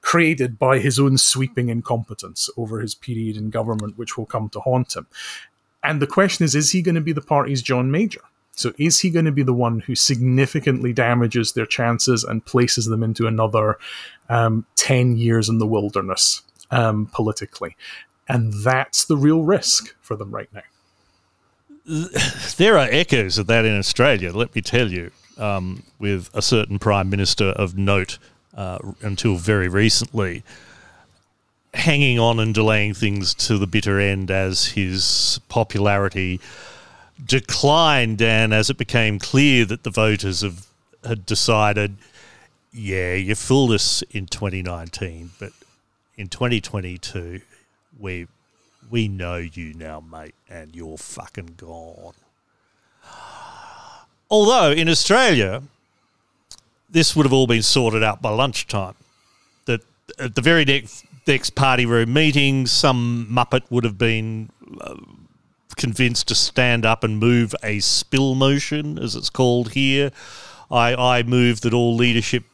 created by his own sweeping incompetence over his period in government, which will come to haunt him. And the question is is he going to be the party's John Major? So is he going to be the one who significantly damages their chances and places them into another um, 10 years in the wilderness um, politically? And that's the real risk for them right now. There are echoes of that in Australia, let me tell you, um, with a certain Prime Minister of note uh, until very recently hanging on and delaying things to the bitter end as his popularity declined and as it became clear that the voters have had decided, yeah, you fooled us in 2019, but in 2022, we we know you now, mate, and you're fucking gone. Although in Australia, this would have all been sorted out by lunchtime. That at the very next next party room meeting, some muppet would have been uh, convinced to stand up and move a spill motion, as it's called here. I, I move that all leadership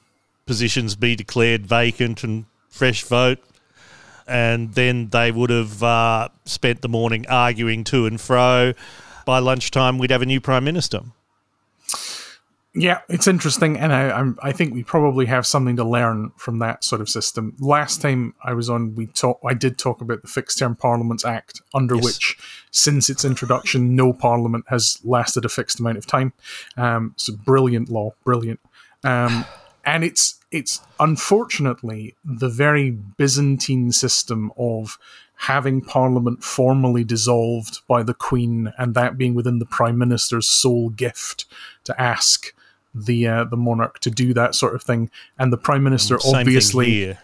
positions be declared vacant and fresh vote. And then they would have uh, spent the morning arguing to and fro. By lunchtime, we'd have a new prime minister. Yeah, it's interesting, and I, I'm, I think we probably have something to learn from that sort of system. Last time I was on, we talk, I did talk about the Fixed Term Parliaments Act, under Yes. which, since its introduction, no parliament has lasted a fixed amount of time. Um, it's a brilliant law, brilliant, um, and it's it's unfortunately the very Byzantine system of having Parliament formally dissolved by the Queen, and that being within the Prime Minister's sole gift to ask the uh, the monarch to do that sort of thing, and the Prime Minister Same obviously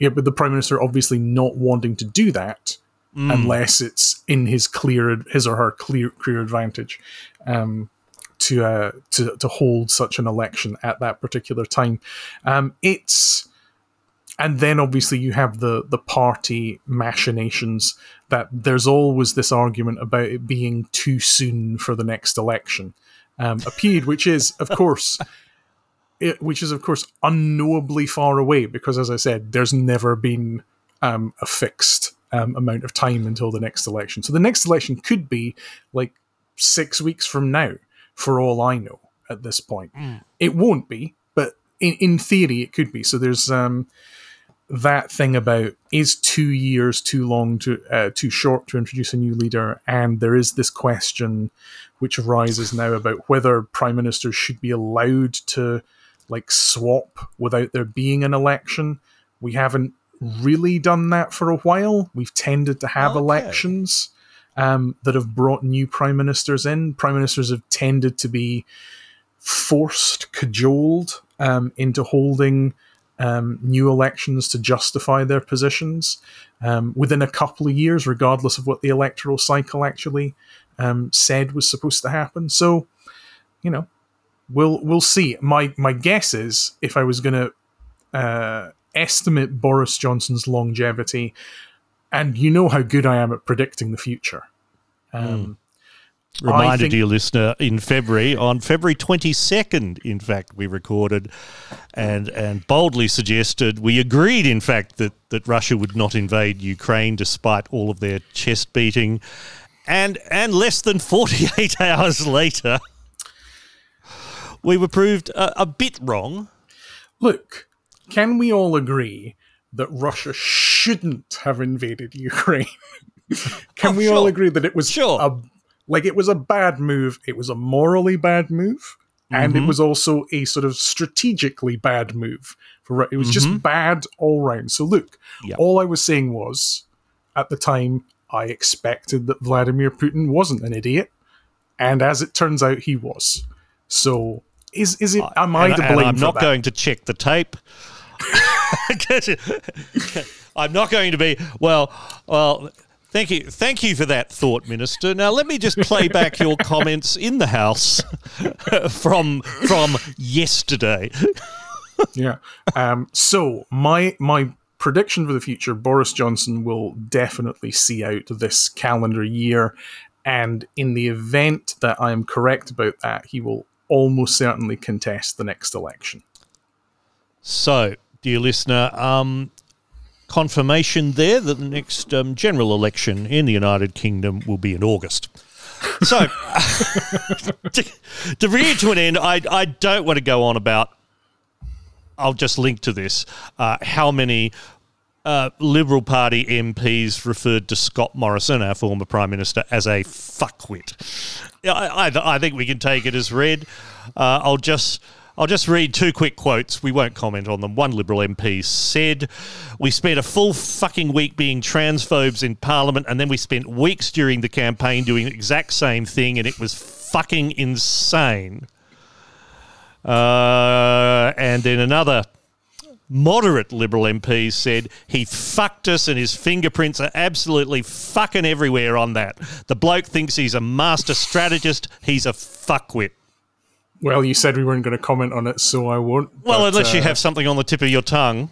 yeah, but the prime minister obviously not wanting to do that unless it's in his clear his or her clear clear advantage. Um, to uh, to to hold such an election at that particular time. Um, it's and then obviously you have the the party machinations that there's always this argument about it being too soon for the next election. Um, a period which is, of course, it, which is of course unknowably far away because, as I said, there's never been um, a fixed um, amount of time until the next election. So the next election could be like six weeks from now, for all I know. At this point, it won't be, but in, in theory, it could be. So there's um, that thing about is two years too long to uh, too short to introduce a new leader, and there is this question which arises now about whether prime ministers should be allowed to like swap without there being an election. We haven't really done that for a while. We've tended to have Okay. elections um, that have brought new prime ministers in. Prime ministers have tended to be forced, cajoled um, into holding um, new elections to justify their positions um, within a couple of years, regardless of what the electoral cycle actually um, said was supposed to happen. So, you know, we'll we'll see. My my guess is if I was going to uh, estimate Boris Johnson's longevity, and you know how good I am at predicting the future. Um, I Reminder, think- dear listener, in February, on February 22nd, in fact, we recorded and and boldly suggested, we agreed, in fact, that, that Russia would not invade Ukraine despite all of their chest beating. And, and less than 48 hours later, we were proved a, a bit wrong. Look, can we all agree that Russia shouldn't have invaded Ukraine? can Oh, we all agree that it was Sure. a like it was a bad move, it was a morally bad move, and Mm-hmm. it was also a sort of strategically bad move for it was just bad all round. So look, Yep. all I was saying was at the time I expected that Vladimir Putin wasn't an idiot, and as it turns out he was. So is is it am I and, to and blame I'm for not that? going to check the tape. I'm not going to be well. Well, thank you, thank you for that thought, Minister. Now let me just play back your comments in the House from from yesterday. Yeah. Um, so my my prediction for the future: Boris Johnson will definitely see out this calendar year, and in the event that I am correct about that, he will almost certainly contest the next election. So, dear listener, um, confirmation there that the next um, general election in the United Kingdom will be in August. So, to, to bring it to an end, I, I don't want to go on about. I'll just link to this. Uh, how many uh, Liberal Party MPs referred to Scott Morrison, our former Prime Minister, as a fuckwit? I, I, I think we can take it as read. Uh, I'll just. I'll just read two quick quotes. We won't comment on them. One Liberal MP said, We spent a full fucking week being transphobes in Parliament, and then we spent weeks during the campaign doing the exact same thing, and it was fucking insane. Uh, and then another moderate Liberal MP said he fucked us and his fingerprints are absolutely fucking everywhere on that. The bloke thinks he's a master strategist. He's a fuckwit. Well, you said we weren't going to comment on it, so I won't. Well, but, unless you uh, have something on the tip of your tongue,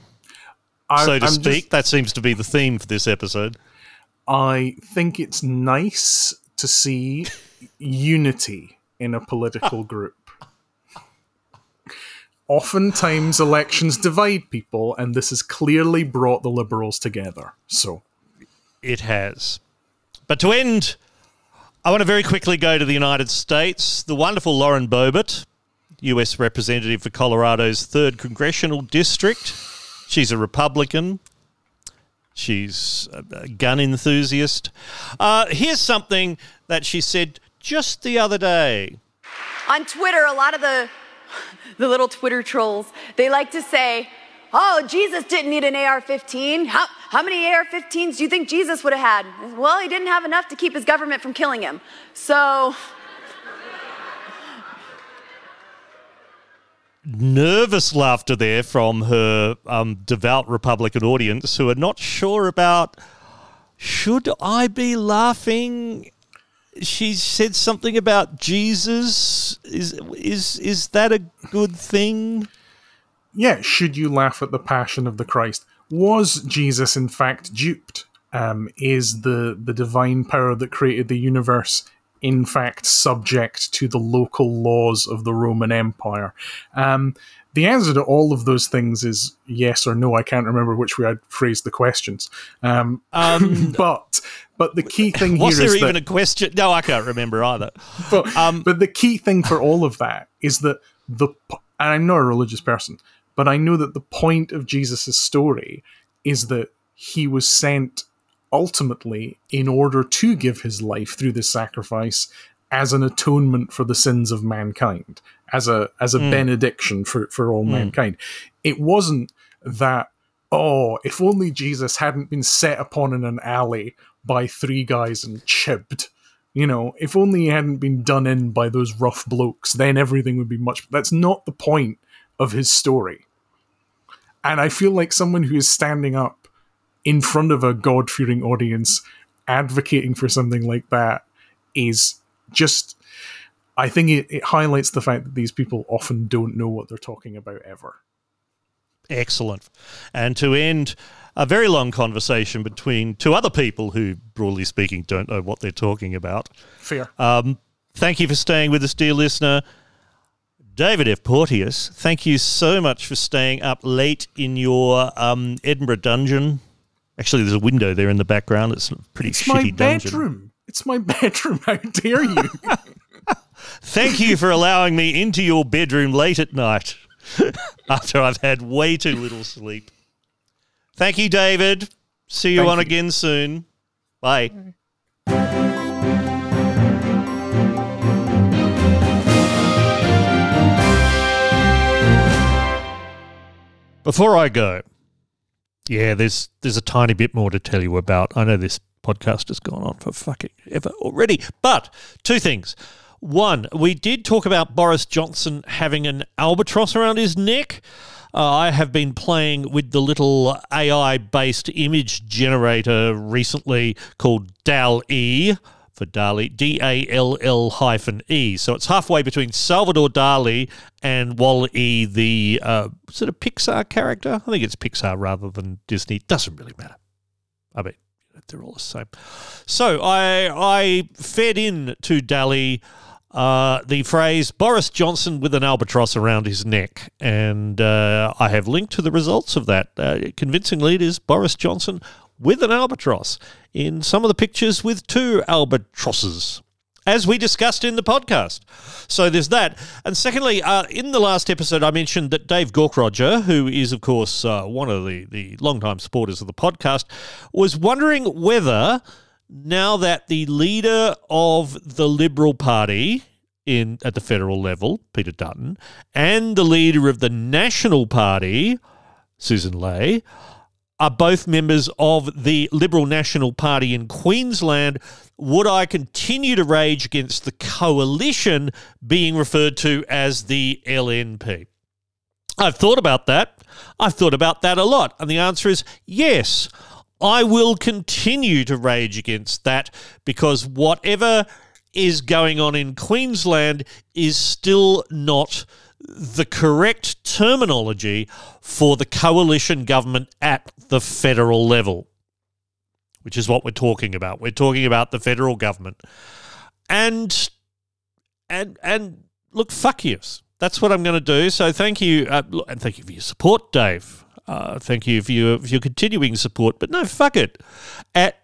I, so to I'm speak. just- that seems to be the theme for this episode. I think it's nice to see unity in a political group. Oftentimes, elections divide people, and this has clearly brought the Liberals together. So, It has. But to end, I want to very quickly go to the United States. The wonderful Lauren Boebert, US representative for Colorado's 3rd Congressional District. She's a Republican. She's a gun enthusiast. Uh, here's something that she said just the other day. on Twitter, a lot of the the little Twitter trolls, they like to say, "Oh, Jesus didn't need an AR-15. How how many AR-15s do you think Jesus would have had?" Well, he didn't have enough to keep his government from killing him. So, nervous laughter there from her um, devout Republican audience who are not sure about should I be laughing? She said something about Jesus. Is is is that a good thing? Yeah, should you laugh at the passion of the Christ? Was Jesus, in fact, duped? Um, is the, the divine power that created the universe, in fact, subject to the local laws of the Roman Empire? Um, the answer to all of those things is yes or no. I can't remember which way I'd phrased the questions. Um, but but the key thing Was here is there even that a question? No, I can't remember either. but, but the key thing for all of that is that the and I'm not a religious person, but I know that the point of Jesus' story is that he was sent ultimately in order to give his life through this sacrifice as an atonement for the sins of mankind, as a as a hmm. benediction for, for all hmm. mankind. It wasn't that oh, if only Jesus hadn't been set upon in an alley by three guys and chibbed. You know, if only he hadn't been done in by those rough blokes, then everything would be much. That's not the point of his story. And I feel like someone who is standing up in front of a God fearing audience advocating for something like that is just. I think it, it highlights the fact that these people often don't know what they're talking about ever. Excellent. And to end a very long conversation between two other people who, broadly speaking, don't know what they're talking about. Fair. Um, thank you for staying with us, dear listener. David F. Porteous, thank you so much for staying up late in your um, Edinburgh dungeon. Actually, there's a window there in the background. It's a pretty it's shitty my dungeon. bedroom. It's my bedroom. How dare you? Thank you for allowing me into your bedroom late at night after I've had way too little sleep. Thank you, David. See you Thank on you. again soon. Bye. Before I go, yeah, there's there's a tiny bit more to tell you about. I know this podcast has gone on for fucking ever already, but two things. One, we did talk about Boris Johnson having an albatross around his neck. Uh, I have been playing with the little AI based image generator recently called DAL E for Dali, D A L L hyphen E. So it's halfway between Salvador DALL-E and Wall E, the uh, it a Pixar character? I think it's Pixar rather than Disney. Doesn't really matter. I mean, they're all the same. So I I fed in to Dali uh, the phrase Boris Johnson with an albatross around his neck, and uh, I have linked to the results of that. Uh, convincingly, it is Boris Johnson with an albatross in some of the pictures with two albatrosses. As we discussed in the podcast. So there's that. And secondly, uh, in the last episode, I mentioned that Dave Gorkroger, who is, of course, uh, one of the, the longtime supporters of the podcast, was wondering whether now that the leader of the Liberal Party in at the federal level, Peter Dutton, and the leader of the National Party, Sussan Ley, are both members of the Liberal National Party in Queensland. Would I continue to rage against the coalition being referred to as the LNP? I've thought about that. I've thought about that a lot. And the answer is yes. I will continue to rage against that because whatever is going on in Queensland is still not the correct terminology for the coalition government at the federal level, which is what we're talking about. We're talking about the federal government. And and and look, fuck yous. That's what I'm going to do. So thank you, uh, and thank you for your support, Dave. Uh, thank you for your, for your continuing support. But no, fuck it. At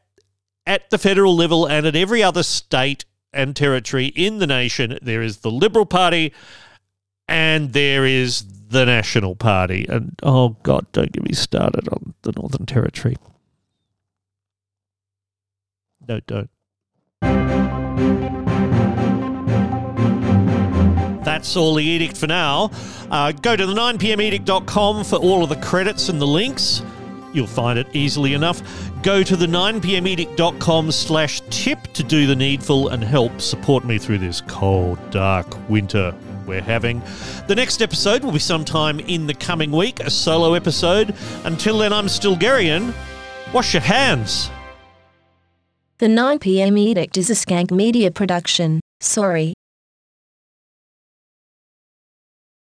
at the federal level and at every other state and territory in the nation, there is the Liberal Party and there is the National Party. And oh God, don't get me started on the Northern Territory. No, don't. That's all the edict for now. Uh, go to the 9pmedict.com for all of the credits and the links. You'll find it easily enough. Go to the 9pmedict.com slash tip to do the needful and help support me through this cold, dark winter we're having. The next episode will be sometime in the coming week, a solo episode. Until then, I'm Stilgherrian. Wash your hands. The 9pm edict is a skank media production. Sorry.